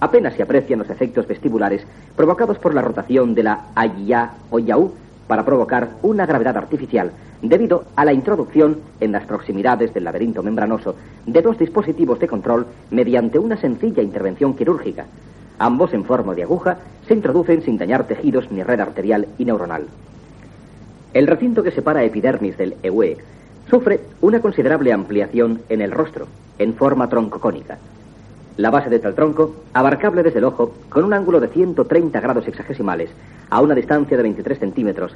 Apenas se aprecian los efectos vestibulares provocados por la rotación de la Ayya o Yaú para provocar una gravedad artificial debido a la introducción en las proximidades del laberinto membranoso de dos dispositivos de control mediante una sencilla intervención quirúrgica. Ambos en forma de aguja se introducen sin dañar tejidos ni red arterial y neuronal. El recinto que separa epidermis del EUE sufre una considerable ampliación en el rostro, en forma troncocónica. La base de tal tronco, abarcable desde el ojo, con un ángulo de 130 grados hexagesimales, a una distancia de 23 centímetros,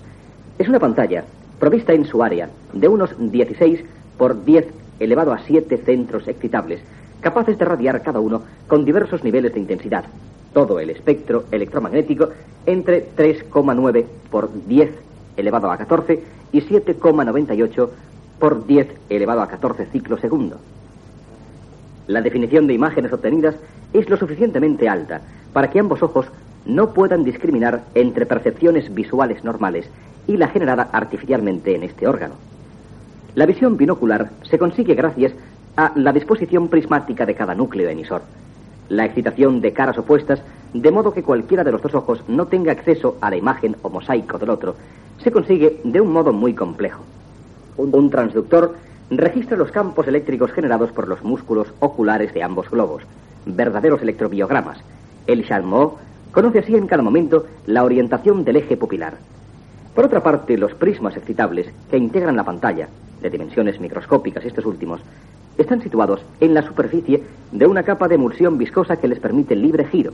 es una pantalla provista en su área de unos 16 por 10 elevado a 7 centros excitables, capaces de radiar cada uno con diversos niveles de intensidad. Todo el espectro electromagnético entre 3,9 por 10 elevado a 14 y 7,98 por 10 elevado a 14 ciclos segundo. La definición de imágenes obtenidas es lo suficientemente alta para que ambos ojos no puedan discriminar entre percepciones visuales normales y la generada artificialmente en este órgano. La visión binocular se consigue gracias a la disposición prismática de cada núcleo emisor, la excitación de caras opuestas, de modo que cualquiera de los dos ojos no tenga acceso a la imagen o mosaico del otro, se consigue de un modo muy complejo. Un transductor registra los campos eléctricos generados por los músculos oculares de ambos globos, verdaderos electrobiogramas. El Chalmot conoce así en cada momento la orientación del eje pupilar. Por otra parte, los prismas excitables que integran la pantalla, de dimensiones microscópicas estos últimos, están situados en la superficie de una capa de emulsión viscosa que les permite libre giro.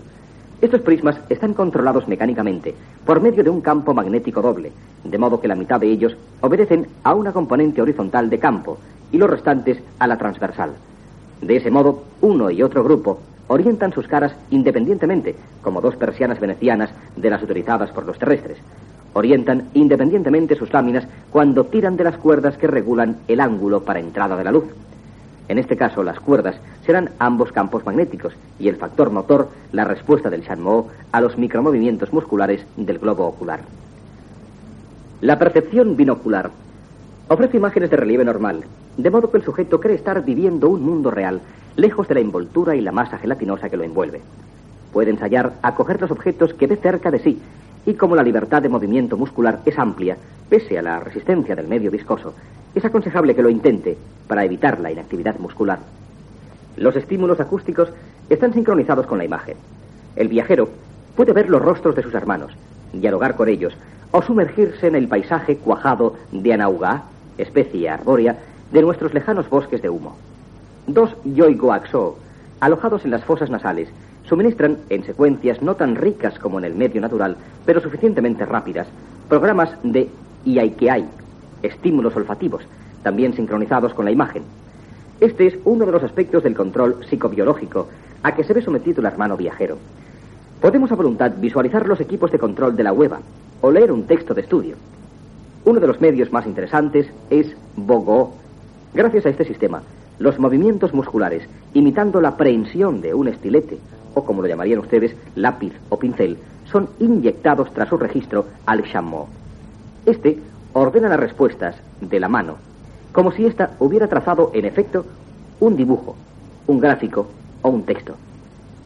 Estos prismas están controlados mecánicamente por medio de un campo magnético doble, de modo que la mitad de ellos obedecen a una componente horizontal de campo y los restantes a la transversal. De ese modo, uno y otro grupo orientan sus caras independientemente, como dos persianas venecianas de las utilizadas por los terrestres. Orientan independientemente sus láminas cuando tiran de las cuerdas que regulan el ángulo para entrada de la luz. En este caso, las cuerdas serán ambos campos magnéticos y el factor motor la respuesta del Chanmo a los micromovimientos musculares del globo ocular. La percepción binocular ofrece imágenes de relieve normal, de modo que el sujeto cree estar viviendo un mundo real, lejos de la envoltura y la masa gelatinosa que lo envuelve. Puede ensayar a coger los objetos que ve cerca de sí, y como la libertad de movimiento muscular es amplia, pese a la resistencia del medio viscoso, es aconsejable que lo intente para evitar la inactividad muscular. Los estímulos acústicos están sincronizados con la imagen. El viajero puede ver los rostros de sus hermanos, dialogar con ellos o sumergirse en el paisaje cuajado de Anauga, especie arbórea, de nuestros lejanos bosques de humo. Dos yoigoaxo, alojados en las fosas nasales, suministran, en secuencias no tan ricas como en el medio natural, pero suficientemente rápidas, programas de IAIKEAI, estímulos olfativos, también sincronizados con la imagen. Este es uno de los aspectos del control psicobiológico a que se ve sometido el hermano viajero. Podemos a voluntad visualizar los equipos de control de la hueva o leer un texto de estudio. Uno de los medios más interesantes es Bogo. Gracias a este sistema, los movimientos musculares, imitando la prehensión de un estilete, o como lo llamarían ustedes, lápiz o pincel, son inyectados tras su registro al chameau. Este ordena las respuestas de la mano, como si ésta hubiera trazado en efecto un dibujo, un gráfico o un texto.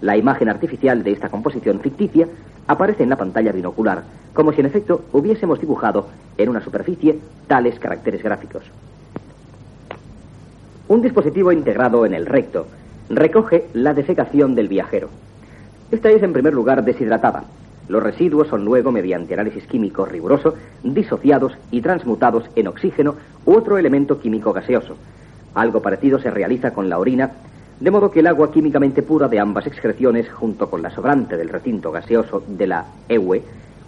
La imagen artificial de esta composición ficticia aparece en la pantalla binocular, como si en efecto hubiésemos dibujado en una superficie tales caracteres gráficos. Un dispositivo integrado en el recto recoge la defecación del viajero. Esta es en primer lugar deshidratada, los residuos son luego, mediante análisis químico riguroso, disociados y transmutados en oxígeno u otro elemento químico gaseoso. Algo parecido se realiza con la orina, de modo que el agua químicamente pura de ambas excreciones, junto con la sobrante del recinto gaseoso de la EUE,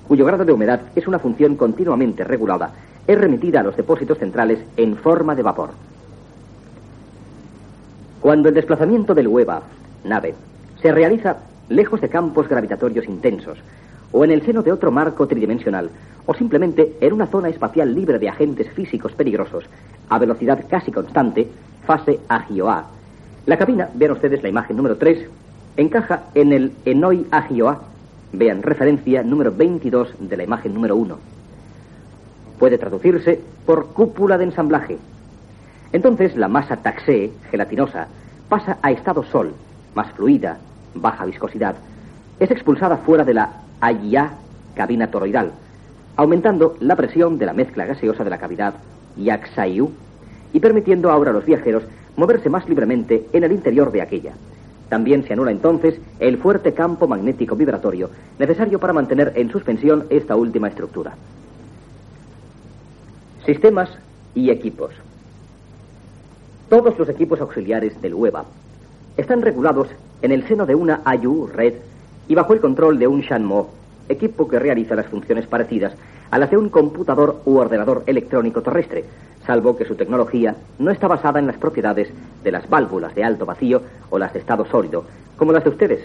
cuyo grado de humedad es una función continuamente regulada, es remitida a los depósitos centrales en forma de vapor. Cuando el desplazamiento del hueva, nave, se realiza lejos de campos gravitatorios intensos, o en el seno de otro marco tridimensional, o simplemente en una zona espacial libre de agentes físicos peligrosos, a velocidad casi constante, fase AGIO-A. La cabina, vean ustedes la imagen número 3, encaja en el Enoi AGIO-A. Vean referencia número 22 de la imagen número 1. Puede traducirse por cúpula de ensamblaje. Entonces la masa taxé, gelatinosa, pasa a estado sol, más fluida, baja viscosidad. Es expulsada fuera de la AIA, cabina toroidal, aumentando la presión de la mezcla gaseosa de la cavidad Yaxayu y permitiendo ahora a los viajeros moverse más libremente en el interior de aquella. También se anula entonces el fuerte campo magnético vibratorio necesario para mantener en suspensión esta última estructura. Sistemas y equipos. Todos los equipos auxiliares del WEBA están regulados en el seno de una AYU red y bajo el control de un Shanmo, equipo que realiza las funciones parecidas a las de un computador u ordenador electrónico terrestre, salvo que su tecnología no está basada en las propiedades de las válvulas de alto vacío o las de estado sólido, como las de ustedes,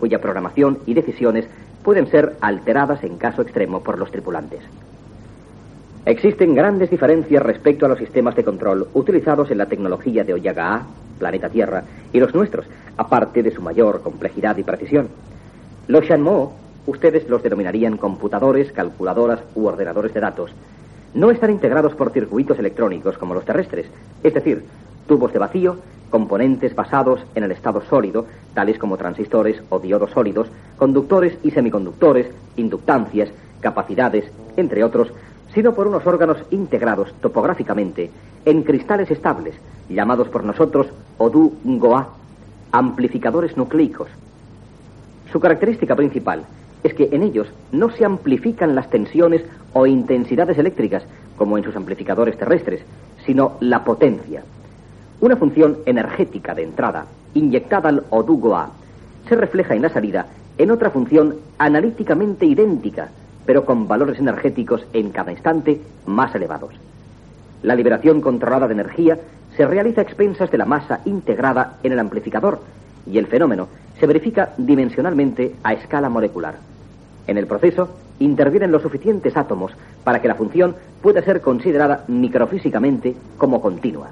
cuya programación y decisiones pueden ser alteradas en caso extremo por los tripulantes. Existen grandes diferencias respecto a los sistemas de control utilizados en la tecnología de Oyaga A, planeta Tierra, y los nuestros, aparte de su mayor complejidad y precisión. Los Shanmo, ustedes los denominarían computadores, calculadoras u ordenadores de datos, no están integrados por circuitos electrónicos como los terrestres, es decir, tubos de vacío, componentes basados en el estado sólido, tales como transistores o diodos sólidos, conductores y semiconductores, inductancias, capacidades, entre otros, sino por unos órganos integrados topográficamente en cristales estables, llamados por nosotros Odu-Ngoa, amplificadores nucleicos. Su característica principal es que en ellos no se amplifican las tensiones o intensidades eléctricas, como en sus amplificadores terrestres, sino la potencia. Una función energética de entrada, inyectada al Odu-Ngoa, se refleja en la salida en otra función analíticamente idéntica, pero con valores energéticos en cada instante más elevados. La liberación controlada de energía se realiza a expensas de la masa integrada en el amplificador y el fenómeno se verifica dimensionalmente a escala molecular. En el proceso intervienen los suficientes átomos para que la función pueda ser considerada microfísicamente como continua.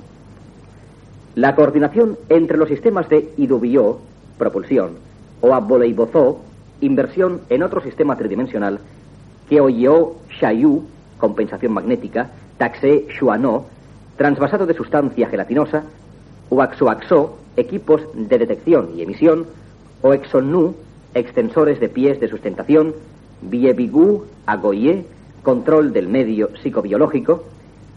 La coordinación entre los sistemas de Idubio, propulsión, o Aboleibozo, inversión en otro sistema tridimensional, Keoyeo Shayu, compensación magnética, Taxe Shuano, transvasado de sustancia gelatinosa, Uaxoaxo, equipos de detección y emisión, o Exonu, extensores de pies de sustentación, Biebigu, Agoye, control del medio psicobiológico,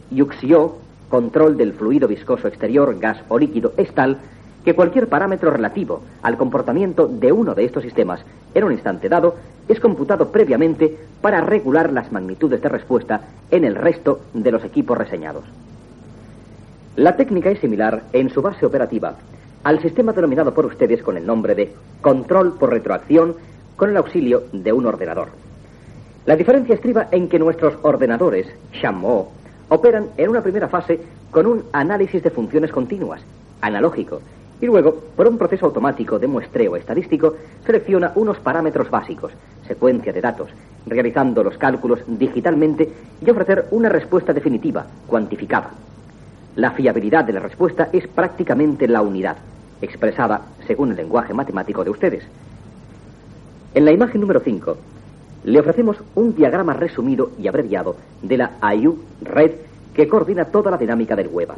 Yuxio, control del fluido viscoso exterior, gas o líquido, es tal que cualquier parámetro relativo al comportamiento de uno de estos sistemas en un instante dado es computado previamente para regular las magnitudes de respuesta en el resto de los equipos reseñados. La técnica es similar en su base operativa al sistema denominado por ustedes con el nombre de control por retroacción con el auxilio de un ordenador. La diferencia estriba en que nuestros ordenadores, Chamot, operan en una primera fase con un análisis de funciones continuas, analógico, y luego, por un proceso automático de muestreo estadístico, selecciona unos parámetros básicos, secuencia de datos, realizando los cálculos digitalmente y ofrecer una respuesta definitiva, cuantificada. La fiabilidad de la respuesta es prácticamente la unidad, expresada según el lenguaje matemático de ustedes. En la imagen número 5, le ofrecemos un diagrama resumido y abreviado de la AIU red que coordina toda la dinámica del WEBA.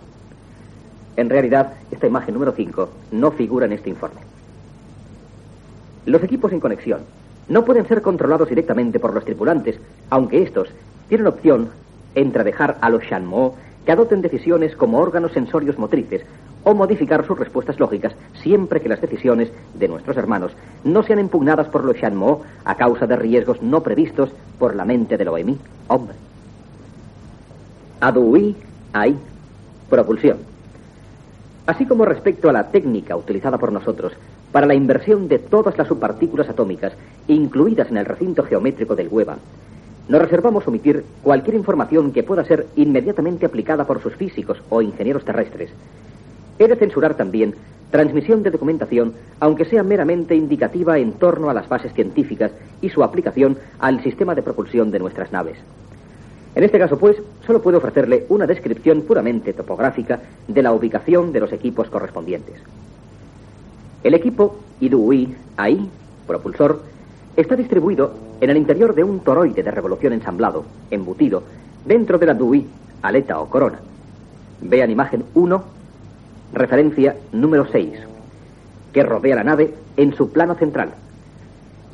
En realidad, esta imagen número 5 no figura en este informe. Los equipos en conexión no pueden ser controlados directamente por los tripulantes, aunque estos tienen opción entre dejar a los Shanmo que adopten decisiones como órganos sensorios motrices o modificar sus respuestas lógicas siempre que las decisiones de nuestros hermanos no sean impugnadas por los Shanmo a causa de riesgos no previstos por la mente del OMI, hombre. Adui, hay propulsión. Así como respecto a la técnica utilizada por nosotros para la inversión de todas las subpartículas atómicas incluidas en el recinto geométrico del hueva, nos reservamos omitir cualquier información que pueda ser inmediatamente aplicada por sus físicos o ingenieros terrestres. He de censurar también transmisión de documentación, aunque sea meramente indicativa en torno a las bases científicas y su aplicación al sistema de propulsión de nuestras naves. En este caso, pues, solo puedo ofrecerle una descripción puramente topográfica de la ubicación de los equipos correspondientes. El equipo IDUI AI, propulsor, está distribuido en el interior de un toroide de revolución ensamblado, embutido, dentro de la DUI, aleta o corona. Vean imagen 1, referencia número 6, que rodea la nave en su plano central.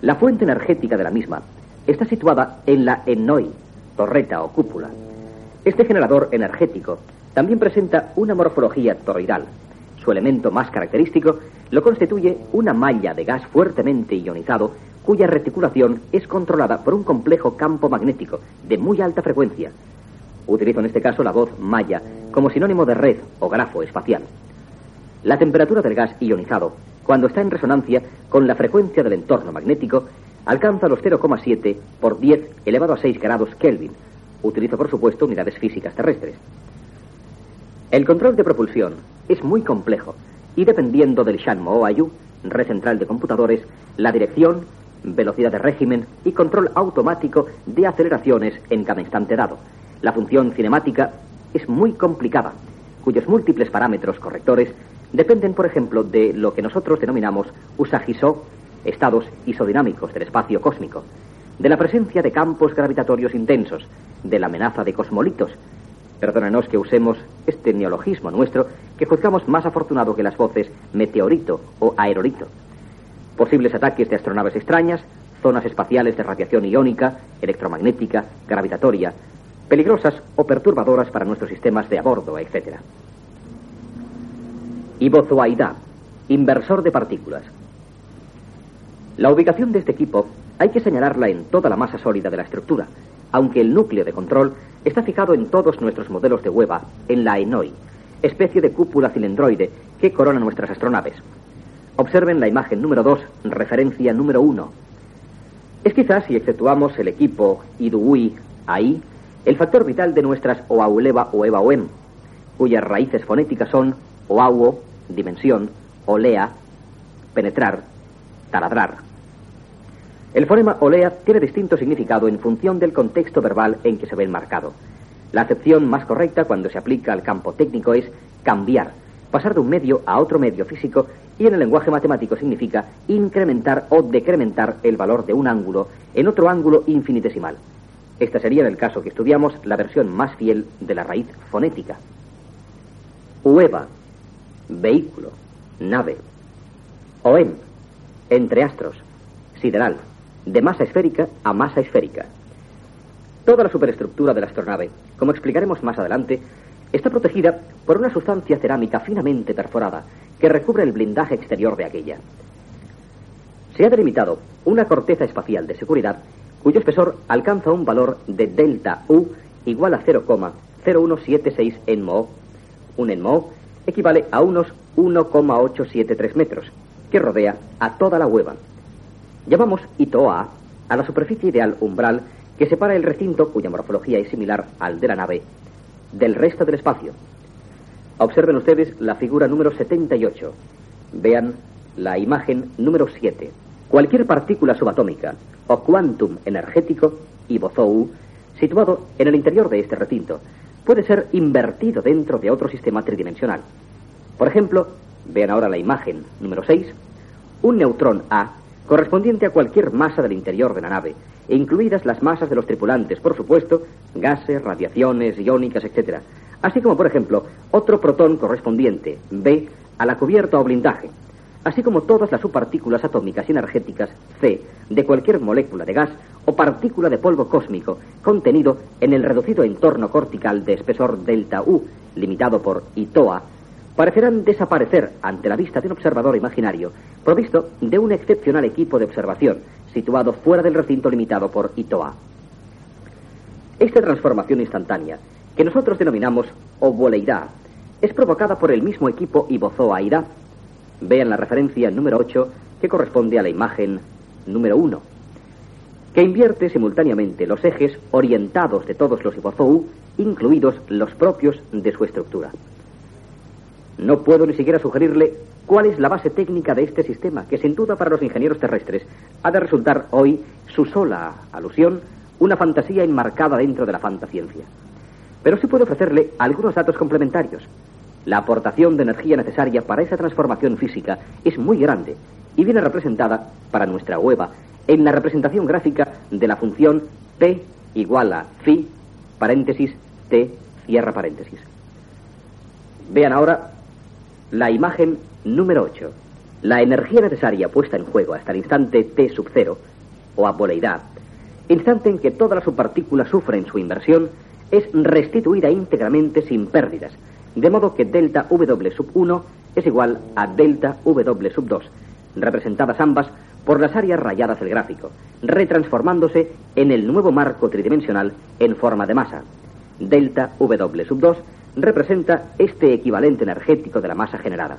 La fuente energética de la misma está situada en la ENOI, torreta o cúpula. Este generador energético también presenta una morfología toroidal. Su elemento más característico lo constituye una malla de gas fuertemente ionizado cuya reticulación es controlada por un complejo campo magnético de muy alta frecuencia. Utilizo en este caso la voz malla como sinónimo de red o grafo espacial. La temperatura del gas ionizado, cuando está en resonancia con la frecuencia del entorno magnético, alcanza los 0,7 por 10 elevado a 6 grados Kelvin. Utilizo, por supuesto, unidades físicas terrestres. El control de propulsión es muy complejo y dependiendo del Shanmo Ayu, red central de computadores, la dirección, velocidad de régimen y control automático de aceleraciones en cada instante dado. La función cinemática es muy complicada, cuyos múltiples parámetros correctores dependen, por ejemplo, de lo que nosotros denominamos Usagi-so estados isodinámicos del espacio cósmico, de la presencia de campos gravitatorios intensos, de la amenaza de cosmolitos. Perdónanos que usemos este neologismo nuestro que juzgamos más afortunado que las voces meteorito o aerolito. Posibles ataques de astronaves extrañas, zonas espaciales de radiación iónica, electromagnética, gravitatoria, peligrosas o perturbadoras para nuestros sistemas de a bordo, etc. Ibozoaida, inversor de partículas. La ubicación de este equipo hay que señalarla en toda la masa sólida de la estructura, aunque el núcleo de control está fijado en todos nuestros modelos de hueva en la ENOI, especie de cúpula cilindroide que corona nuestras astronaves. Observen la imagen número 2, referencia número 1. Es quizás, si exceptuamos el equipo IDUI AI, el factor vital de nuestras OAULEVA o EVA-OEM, cuyas raíces fonéticas son OAUO, dimensión, OLEA, penetrar, taladrar. El fonema olea tiene distinto significado en función del contexto verbal en que se ve enmarcado. La acepción más correcta cuando se aplica al campo técnico es cambiar, pasar de un medio a otro medio físico y en el lenguaje matemático significa incrementar o decrementar el valor de un ángulo en otro ángulo infinitesimal. Esta sería, en el caso que estudiamos, la versión más fiel de la raíz fonética. Ueva, vehículo, nave. Oem, entre astros, sideral, de masa esférica a masa esférica. Toda la superestructura de la astronave, como explicaremos más adelante, está protegida por una sustancia cerámica finamente perforada que recubre el blindaje exterior de aquella. Se ha delimitado una corteza espacial de seguridad cuyo espesor alcanza un valor de delta U igual a 0,0176 enmo. Un enmo equivale a unos 1,873 metros, que rodea a toda la hueva. Llamamos ITOA a la superficie ideal umbral que separa el recinto, cuya morfología es similar al de la nave, del resto del espacio. Observen ustedes la figura número 78. Vean la imagen número 7. Cualquier partícula subatómica o quantum energético, IBOZOU, situado en el interior de este recinto, puede ser invertido dentro de otro sistema tridimensional. Por ejemplo, vean ahora la imagen número 6, un neutrón A correspondiente a cualquier masa del interior de la nave, e incluidas las masas de los tripulantes, por supuesto, gases, radiaciones, iónicas, etc. Así como, por ejemplo, otro protón correspondiente, B, a la cubierta o blindaje, así como todas las subpartículas atómicas y energéticas, C, de cualquier molécula de gas o partícula de polvo cósmico contenido en el reducido entorno cortical de espesor delta U, limitado por ITOA, parecerán desaparecer ante la vista de un observador imaginario, provisto de un excepcional equipo de observación, situado fuera del recinto limitado por ITOA. Esta transformación instantánea, que nosotros denominamos ovoleidad, es provocada por el mismo equipo ibozoaidad. Vean la referencia número 8, que corresponde a la imagen número 1, que invierte simultáneamente los ejes orientados de todos los ibozou, incluidos los propios de su estructura. No puedo ni siquiera sugerirle cuál es la base técnica de este sistema, que sin duda para los ingenieros terrestres ha de resultar hoy su sola alusión una fantasía enmarcada dentro de la fantasciencia. Pero sí puedo ofrecerle algunos datos complementarios. La aportación de energía necesaria para esa transformación física es muy grande y viene representada para nuestra hueva en la representación gráfica de la función P igual a phi, paréntesis, T, cierra paréntesis. Vean ahora la imagen número 8. La energía necesaria puesta en juego hasta el instante T sub cero, o apoleidad, instante en que todas las subpartículas sufren su inversión, es restituida íntegramente sin pérdidas, de modo que delta W sub 1 es igual a delta W sub 2, representadas ambas por las áreas rayadas del gráfico, retransformándose en el nuevo marco tridimensional en forma de masa. Delta W sub 2 representa este equivalente energético de la masa generada.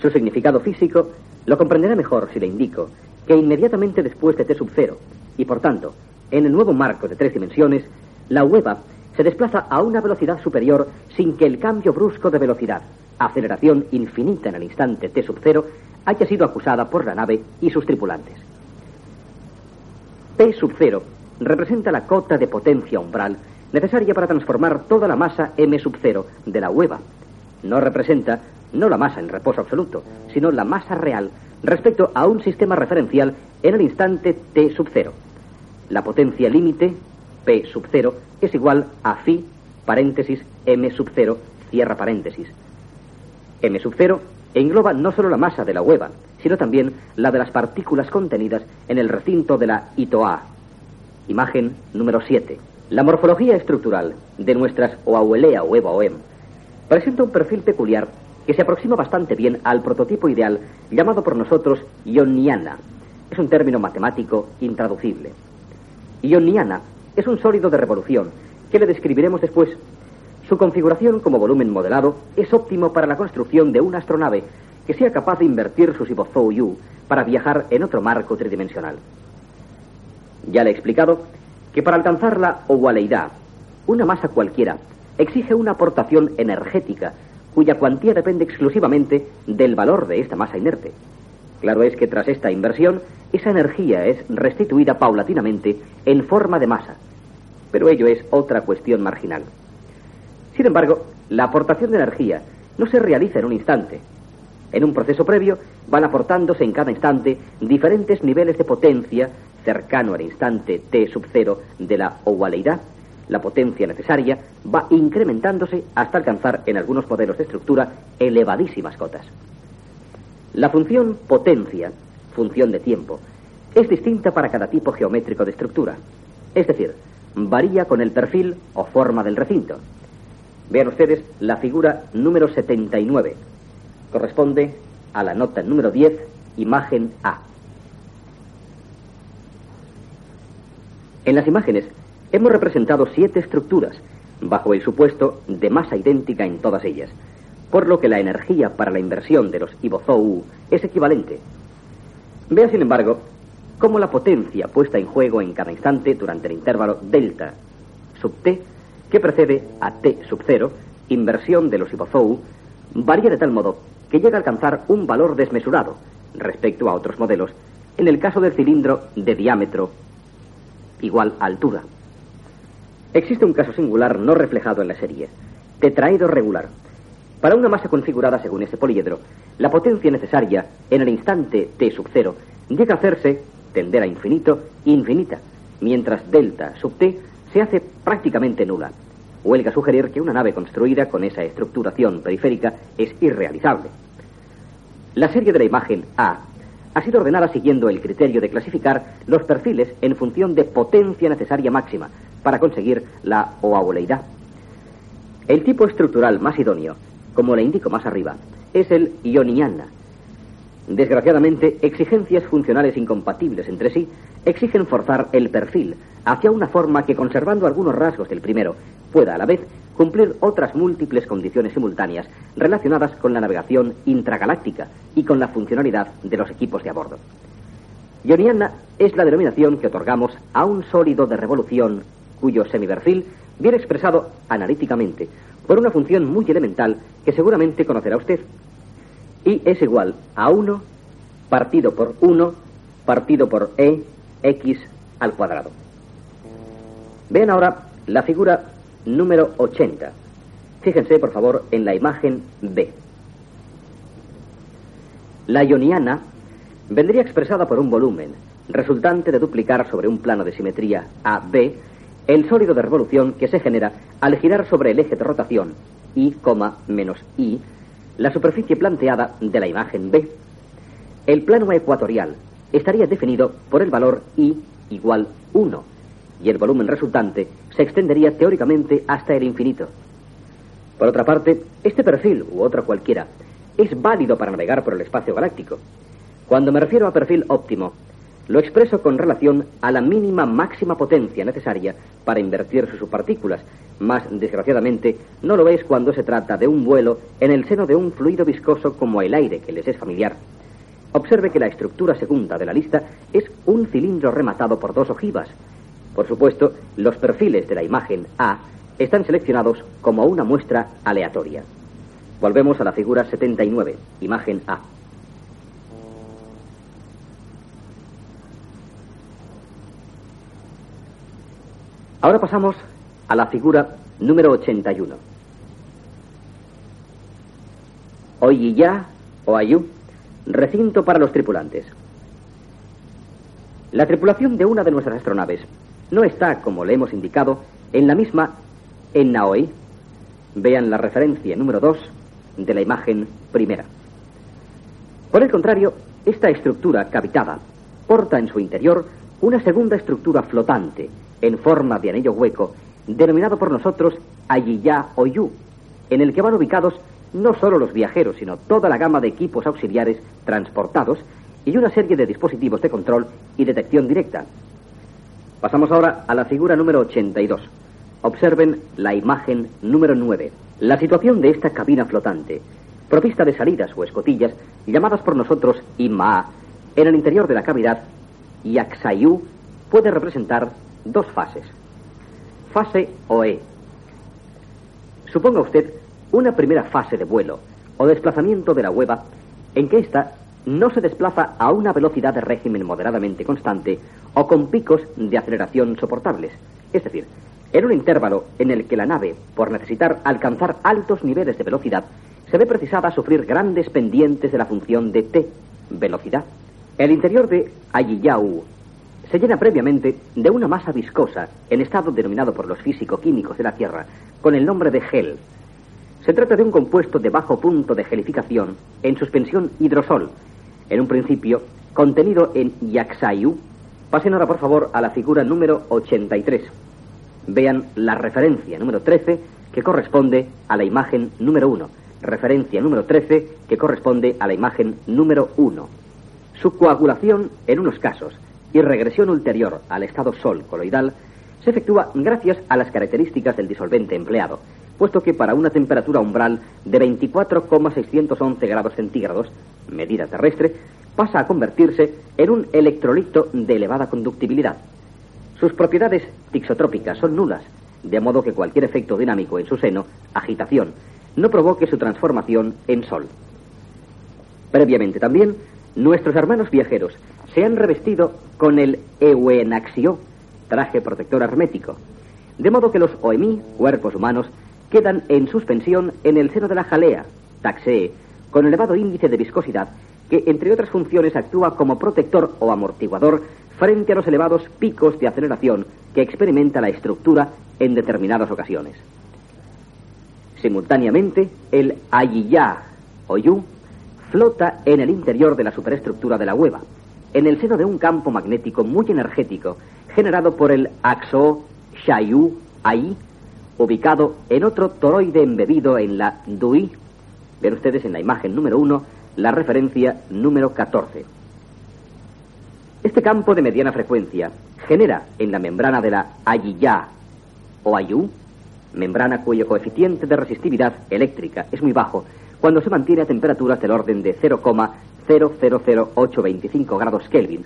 Su significado físico lo comprenderá mejor si le indico que inmediatamente después de T sub 0, y por tanto, en el nuevo marco de tres dimensiones, la hueva se desplaza a una velocidad superior sin que el cambio brusco de velocidad, aceleración infinita en el instante T sub 0, haya sido acusada por la nave y sus tripulantes. P sub 0 representa la cota de potencia umbral necesaria para transformar toda la masa M sub 0 de la hueva. No representa no la masa en reposo absoluto, sino la masa real respecto a un sistema referencial en el instante T sub 0. La potencia límite, P sub 0, es igual a phi, paréntesis, M sub 0, cierra paréntesis. M sub 0 engloba no solo la masa de la hueva, sino también la de las partículas contenidas en el recinto de la ITOA. Imagen número 7. La morfología estructural de nuestras Oauelea o Eva OEM presenta un perfil peculiar que se aproxima bastante bien al prototipo ideal llamado por nosotros ioniana. Es un término matemático intraducible. Ioniana es un sólido de revolución que le describiremos después. Su configuración como volumen modelado es óptimo para la construcción de una astronave que sea capaz de invertir su Sibozou para viajar en otro marco tridimensional. Ya le he explicado que para alcanzar la ovualeidad, una masa cualquiera exige una aportación energética cuya cuantía depende exclusivamente del valor de esta masa inerte. Claro es que tras esta inversión, esa energía es restituida paulatinamente en forma de masa, pero ello es otra cuestión marginal. Sin embargo, la aportación de energía no se realiza en un instante. En un proceso previo van aportándose en cada instante diferentes niveles de potencia cercano al instante T sub cero de la ovualeidad la potencia necesaria va incrementándose hasta alcanzar en algunos modelos de estructura elevadísimas cotas. La función potencia, función de tiempo, es distinta para cada tipo geométrico de estructura. Es decir, varía con el perfil o forma del recinto. Vean ustedes la figura número 79. Corresponde a la nota número 10, imagen A. En las imágenes Hemos representado siete estructuras, bajo el supuesto de masa idéntica en todas ellas, por lo que la energía para la inversión de los Ibozou es equivalente. Vea, sin embargo, cómo la potencia puesta en juego en cada instante durante el intervalo delta sub t, que precede a t sub 0, inversión de los Ibozou, varía de tal modo que llega a alcanzar un valor desmesurado respecto a otros modelos, en el caso del cilindro de diámetro igual a altura. Existe un caso singular no reflejado en la serie. Tetraedo regular. Para una masa configurada según este poliedro, la potencia necesaria en el instante t sub 0 llega a hacerse, tender a infinito, infinita, mientras delta sub t se hace prácticamente nula. Huelga sugerir que una nave construida con esa estructuración periférica es irrealizable. La serie de la imagen A ha sido ordenada siguiendo el criterio de clasificar los perfiles en función de potencia necesaria máxima, para conseguir la oavoleidad. El tipo estructural más idóneo, como le indico más arriba, es el ioniana. Desgraciadamente, exigencias funcionales incompatibles entre sí exigen forzar el perfil hacia una forma que, conservando algunos rasgos del primero, pueda a la vez cumplir otras múltiples condiciones simultáneas relacionadas con la navegación intragaláctica y con la funcionalidad de los equipos de a bordo. Ioniana es la denominación que otorgamos a un sólido de revolución cuyo semiperfil viene expresado analíticamente por una función muy elemental que seguramente conocerá usted. I es igual a 1 partido por 1 partido por E X al cuadrado. Vean ahora la figura número 80. Fíjense, por favor, en la imagen B. La ioniana vendría expresada por un volumen, resultante de duplicar sobre un plano de simetría AB el sólido de revolución que se genera al girar sobre el eje de rotación I, menos I, la superficie planteada de la imagen B. El plano ecuatorial estaría definido por el valor I igual 1 y el volumen resultante se extendería teóricamente hasta el infinito. Por otra parte, este perfil, u otro cualquiera, es válido para navegar por el espacio galáctico. Cuando me refiero a perfil óptimo, lo expreso con relación a la mínima máxima potencia necesaria para invertir sus subpartículas, más desgraciadamente no lo es cuando se trata de un vuelo en el seno de un fluido viscoso como el aire que les es familiar. Observe que la estructura segunda de la lista es un cilindro rematado por dos ojivas. Por supuesto, los perfiles de la imagen A están seleccionados como una muestra aleatoria. Volvemos a la figura 79, imagen A. Ahora pasamos a la figura número 81. ya o Ayu Recinto para los tripulantes. La tripulación de una de nuestras astronaves no está, como le hemos indicado, en la misma en Naoi. Vean la referencia número 2 de la imagen primera. Por el contrario, esta estructura cavitada porta en su interior una segunda estructura flotante en forma de anillo hueco, denominado por nosotros Ayiya Oyu, en el que van ubicados no solo los viajeros, sino toda la gama de equipos auxiliares transportados y una serie de dispositivos de control y detección directa. Pasamos ahora a la figura número 82. Observen la imagen número 9. La situación de esta cabina flotante, provista de salidas o escotillas, llamadas por nosotros IMA, en el interior de la cavidad, Yaxayu, puede representar dos fases. Fase OE. Suponga usted una primera fase de vuelo o desplazamiento de la hueva en que ésta no se desplaza a una velocidad de régimen moderadamente constante o con picos de aceleración soportables. Es decir, en un intervalo en el que la nave, por necesitar alcanzar altos niveles de velocidad, se ve precisada a sufrir grandes pendientes de la función de t, velocidad. El interior de Ayiyau se llena previamente de una masa viscosa en estado denominado por los físico-químicos de la Tierra con el nombre de gel, se trata de un compuesto de bajo punto de gelificación en suspensión hidrosol, en un principio contenido en Yaxayu. Pasen ahora, por favor, a la figura número 83. Vean la referencia número 13 que corresponde a la imagen número 1. Referencia número 13 que corresponde a la imagen número 1. Su coagulación en unos casos y regresión ulterior al estado sol coloidal se efectúa gracias a las características del disolvente empleado, puesto que para una temperatura umbral de 24,611 grados centígrados, medida terrestre, pasa a convertirse en un electrolito de elevada conductibilidad. Sus propiedades tixotrópicas son nulas, de modo que cualquier efecto dinámico en su seno, agitación, no provoque su transformación en sol. Previamente también, nuestros hermanos viajeros se han revestido con el Euenaxio, traje protector hermético, de modo que los OEMI, cuerpos humanos, quedan en suspensión en el seno de la jalea, taxé, con elevado índice de viscosidad que, entre otras funciones, actúa como protector o amortiguador frente a los elevados picos de aceleración que experimenta la estructura en determinadas ocasiones. Simultáneamente, el Ayiya o Yu flota en el interior de la superestructura de la hueva, en el seno de un campo magnético muy energético generado por el Axo Shayu Ai ubicado en otro toroide embebido en la DUI. Ven ustedes en la imagen número 1 la referencia número 14. Este campo de mediana frecuencia genera en la membrana de la Ayiya o Ayu, membrana cuyo coeficiente de resistividad eléctrica es muy bajo, cuando se mantiene a temperaturas del orden de 0,000825 grados Kelvin,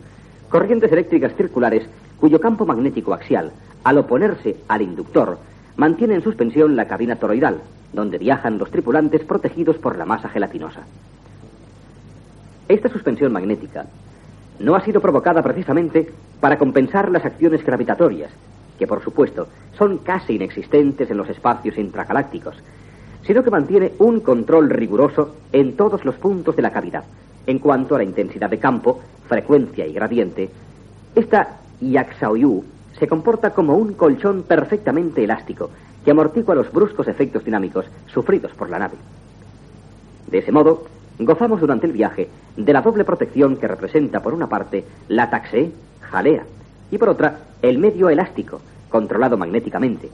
corrientes eléctricas circulares cuyo campo magnético axial, al oponerse al inductor, mantiene en suspensión la cabina toroidal, donde viajan los tripulantes protegidos por la masa gelatinosa. Esta suspensión magnética no ha sido provocada precisamente para compensar las acciones gravitatorias, que por supuesto son casi inexistentes en los espacios intragalácticos, sino que mantiene un control riguroso en todos los puntos de la cavidad. En cuanto a la intensidad de campo, frecuencia y gradiente, esta Yaxaoyu se comporta como un colchón perfectamente elástico que amortigua los bruscos efectos dinámicos sufridos por la nave. De ese modo, gozamos durante el viaje de la doble protección que representa por una parte la taxe, jalea, y por otra el medio elástico, controlado magnéticamente.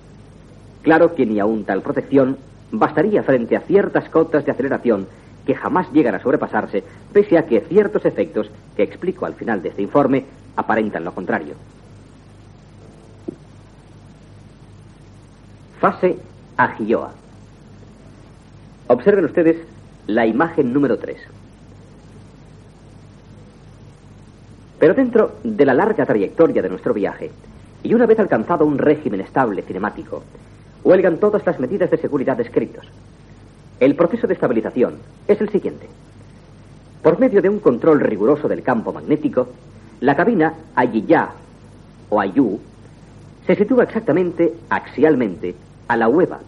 Claro que ni aún tal protección bastaría frente a ciertas cotas de aceleración que jamás llegan a sobrepasarse, pese a que ciertos efectos que explico al final de este informe aparentan lo contrario. Fase Agioa. Observen ustedes la imagen número 3. Pero dentro de la larga trayectoria de nuestro viaje, y una vez alcanzado un régimen estable cinemático, huelgan todas las medidas de seguridad descritos. El proceso de estabilización es el siguiente. Por medio de un control riguroso del campo magnético, la cabina Ayiya o Ayu se sitúa exactamente axialmente a la hueva,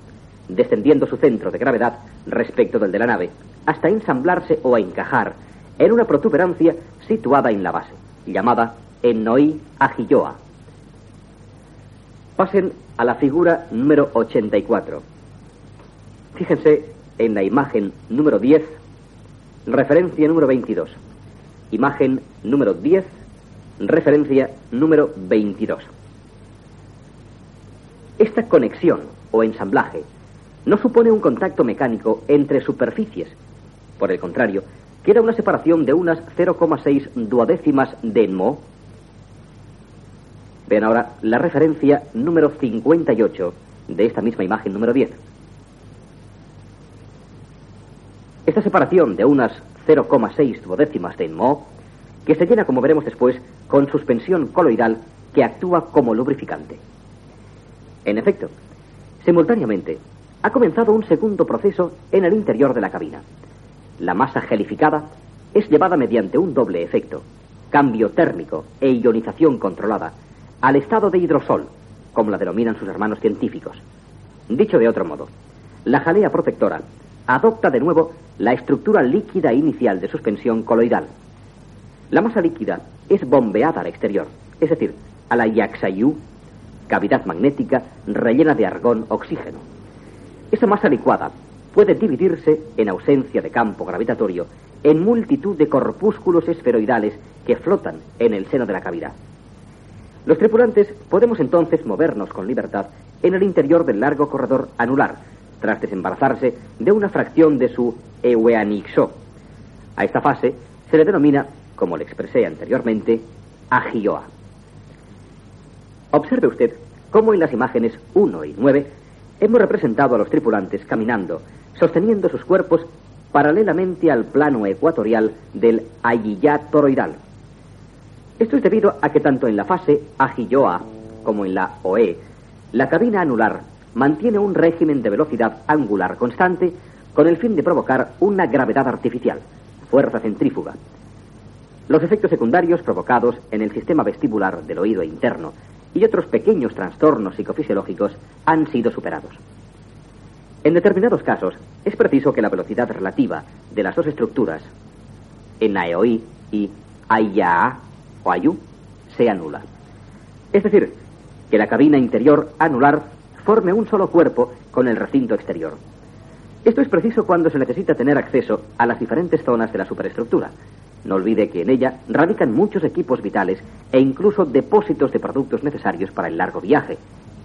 descendiendo su centro de gravedad respecto del de la nave, hasta ensamblarse o encajar en una protuberancia situada en la base, llamada Ennoi Ajiyoa. Pasen a la figura número 84. Fíjense en la imagen número 10, referencia número 22. Imagen número 10, referencia número 22. Esta conexión o ensamblaje no supone un contacto mecánico entre superficies. Por el contrario, queda una separación de unas 0,6 duodécimas de mo. Vean ahora la referencia número 58 de esta misma imagen número 10. Esta separación de unas 0,6 duodécimas de mo, que se llena, como veremos después, con suspensión coloidal que actúa como lubrificante. En efecto, simultáneamente, ha comenzado un segundo proceso en el interior de la cabina. La masa gelificada es llevada mediante un doble efecto, cambio térmico e ionización controlada, al estado de hidrosol, como la denominan sus hermanos científicos. Dicho de otro modo, la jalea protectora adopta de nuevo la estructura líquida inicial de suspensión coloidal. La masa líquida es bombeada al exterior, es decir, a la Yaxayu, cavidad magnética rellena de argón oxígeno. Esa masa licuada puede dividirse, en ausencia de campo gravitatorio, en multitud de corpúsculos esferoidales que flotan en el seno de la cavidad. Los tripulantes podemos entonces movernos con libertad en el interior del largo corredor anular, tras desembarazarse de una fracción de su Eueanixo. A esta fase se le denomina, como le expresé anteriormente, agioa. Observe usted cómo en las imágenes 1 y 9 hemos representado a los tripulantes caminando, sosteniendo sus cuerpos paralelamente al plano ecuatorial del Ayillá toroidal. Esto es debido a que tanto en la fase Agilloa como en la OE, la cabina anular mantiene un régimen de velocidad angular constante con el fin de provocar una gravedad artificial, fuerza centrífuga. Los efectos secundarios provocados en el sistema vestibular del oído interno y otros pequeños trastornos psicofisiológicos han sido superados. En determinados casos, es preciso que la velocidad relativa de las dos estructuras, en AEOI y AIA o AYU, sea nula. Es decir, que la cabina interior anular forme un solo cuerpo con el recinto exterior. Esto es preciso cuando se necesita tener acceso a las diferentes zonas de la superestructura, no olvide que en ella radican muchos equipos vitales e incluso depósitos de productos necesarios para el largo viaje,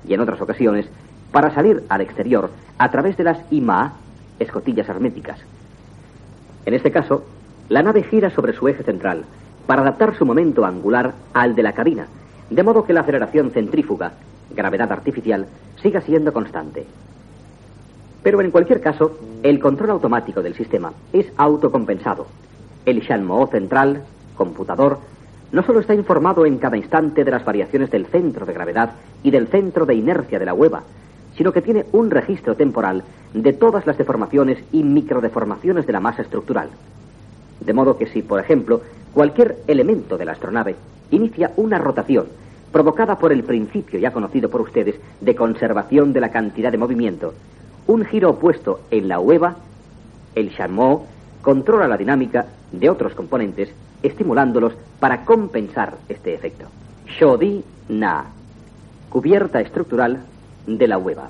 y en otras ocasiones para salir al exterior a través de las IMA, escotillas herméticas. En este caso, la nave gira sobre su eje central para adaptar su momento angular al de la cabina, de modo que la aceleración centrífuga, gravedad artificial, siga siendo constante. Pero en cualquier caso, el control automático del sistema es autocompensado el Shanmo central, computador, no solo está informado en cada instante de las variaciones del centro de gravedad y del centro de inercia de la hueva, sino que tiene un registro temporal de todas las deformaciones y microdeformaciones de la masa estructural. De modo que si, por ejemplo, cualquier elemento de la astronave inicia una rotación provocada por el principio ya conocido por ustedes de conservación de la cantidad de movimiento, un giro opuesto en la hueva, el chameau controla la dinámica de otros componentes, estimulándolos para compensar este efecto. Shodi Na, cubierta estructural de la hueva.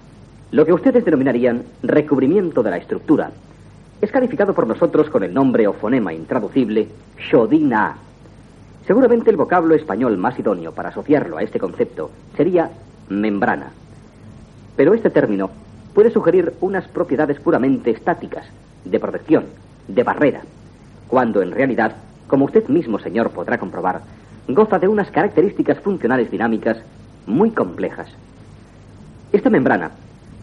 Lo que ustedes denominarían recubrimiento de la estructura es calificado por nosotros con el nombre o fonema intraducible Na. Seguramente el vocablo español más idóneo para asociarlo a este concepto sería membrana. Pero este término puede sugerir unas propiedades puramente estáticas, de protección, de barrera, cuando en realidad, como usted mismo, señor, podrá comprobar, goza de unas características funcionales dinámicas muy complejas. Esta membrana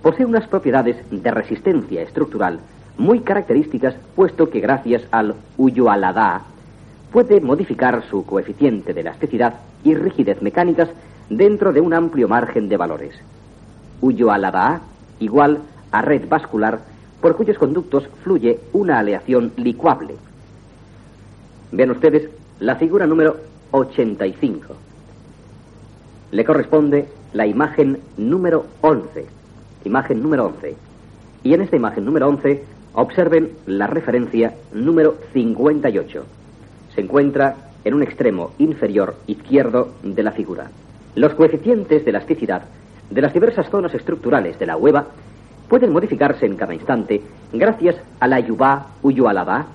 posee unas propiedades de resistencia estructural muy características, puesto que gracias al Uyualada puede modificar su coeficiente de elasticidad y rigidez mecánicas dentro de un amplio margen de valores. Uyualada igual a red vascular por cuyos conductos fluye una aleación licuable. Vean ustedes la figura número 85. Le corresponde la imagen número 11. Imagen número 11. Y en esta imagen número 11 observen la referencia número 58. Se encuentra en un extremo inferior izquierdo de la figura. Los coeficientes de elasticidad de las diversas zonas estructurales de la hueva pueden modificarse en cada instante gracias a la yuba uyualaba.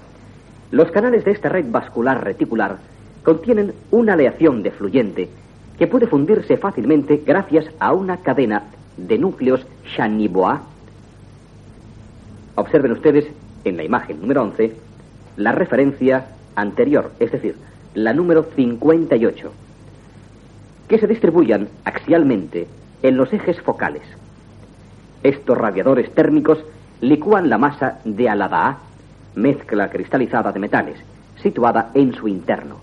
Los canales de esta red vascular reticular contienen una aleación de fluyente que puede fundirse fácilmente gracias a una cadena de núcleos Shaniboa. Observen ustedes en la imagen número 11 la referencia anterior, es decir, la número 58, que se distribuyan axialmente en los ejes focales. Estos radiadores térmicos licúan la masa de Alada, mezcla cristalizada de metales, situada en su interno.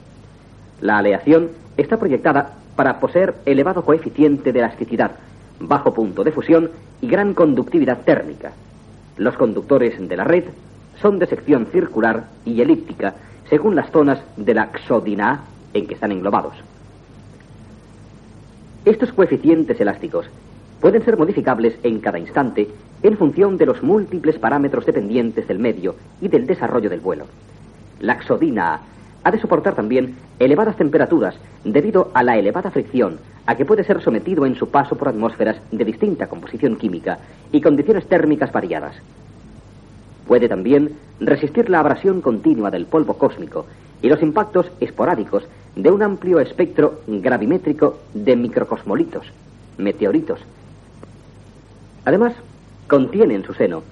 La aleación está proyectada para poseer elevado coeficiente de elasticidad, bajo punto de fusión y gran conductividad térmica. Los conductores de la red son de sección circular y elíptica, según las zonas de la xodina en que están englobados. Estos coeficientes elásticos pueden ser modificables en cada instante en función de los múltiples parámetros dependientes del medio y del desarrollo del vuelo. La xodina ha de soportar también elevadas temperaturas debido a la elevada fricción a que puede ser sometido en su paso por atmósferas de distinta composición química y condiciones térmicas variadas. Puede también resistir la abrasión continua del polvo cósmico y los impactos esporádicos de un amplio espectro gravimétrico de microcosmolitos, meteoritos, Además, contiene en su seno,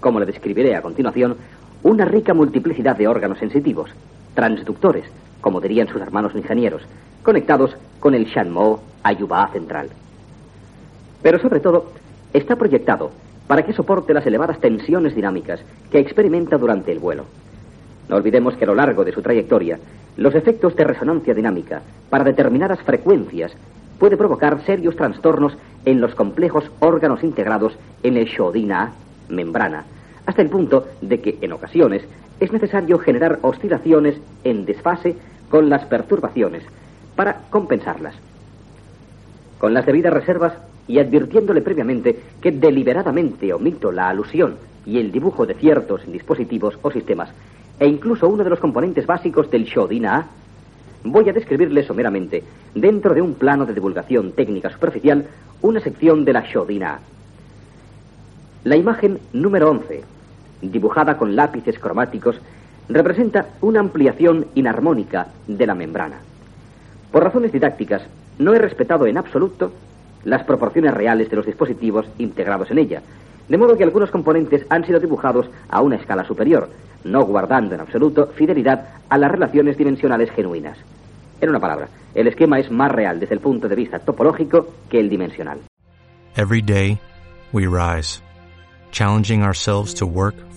como le describiré a continuación, una rica multiplicidad de órganos sensitivos, transductores, como dirían sus hermanos ingenieros, conectados con el Shanmo Ayuba central. Pero sobre todo, está proyectado para que soporte las elevadas tensiones dinámicas que experimenta durante el vuelo. No olvidemos que a lo largo de su trayectoria, los efectos de resonancia dinámica para determinadas frecuencias puede provocar serios trastornos en los complejos órganos integrados en el shodina, membrana, hasta el punto de que en ocasiones es necesario generar oscilaciones en desfase con las perturbaciones para compensarlas. Con las debidas reservas y advirtiéndole previamente que deliberadamente omito la alusión y el dibujo de ciertos dispositivos o sistemas e incluso uno de los componentes básicos del Shodina voy a describirle someramente, dentro de un plano de divulgación técnica superficial, una sección de la Shodina. La imagen número 11, dibujada con lápices cromáticos, representa una ampliación inarmónica de la membrana. Por razones didácticas, no he respetado en absoluto las proporciones reales de los dispositivos integrados en ella, de modo que algunos componentes han sido dibujados a una escala superior, no guardando en absoluto fidelidad a las relaciones dimensionales genuinas. En una palabra, el esquema es más real desde el punto de vista topológico que el dimensional. Every day, we rise, challenging ourselves to work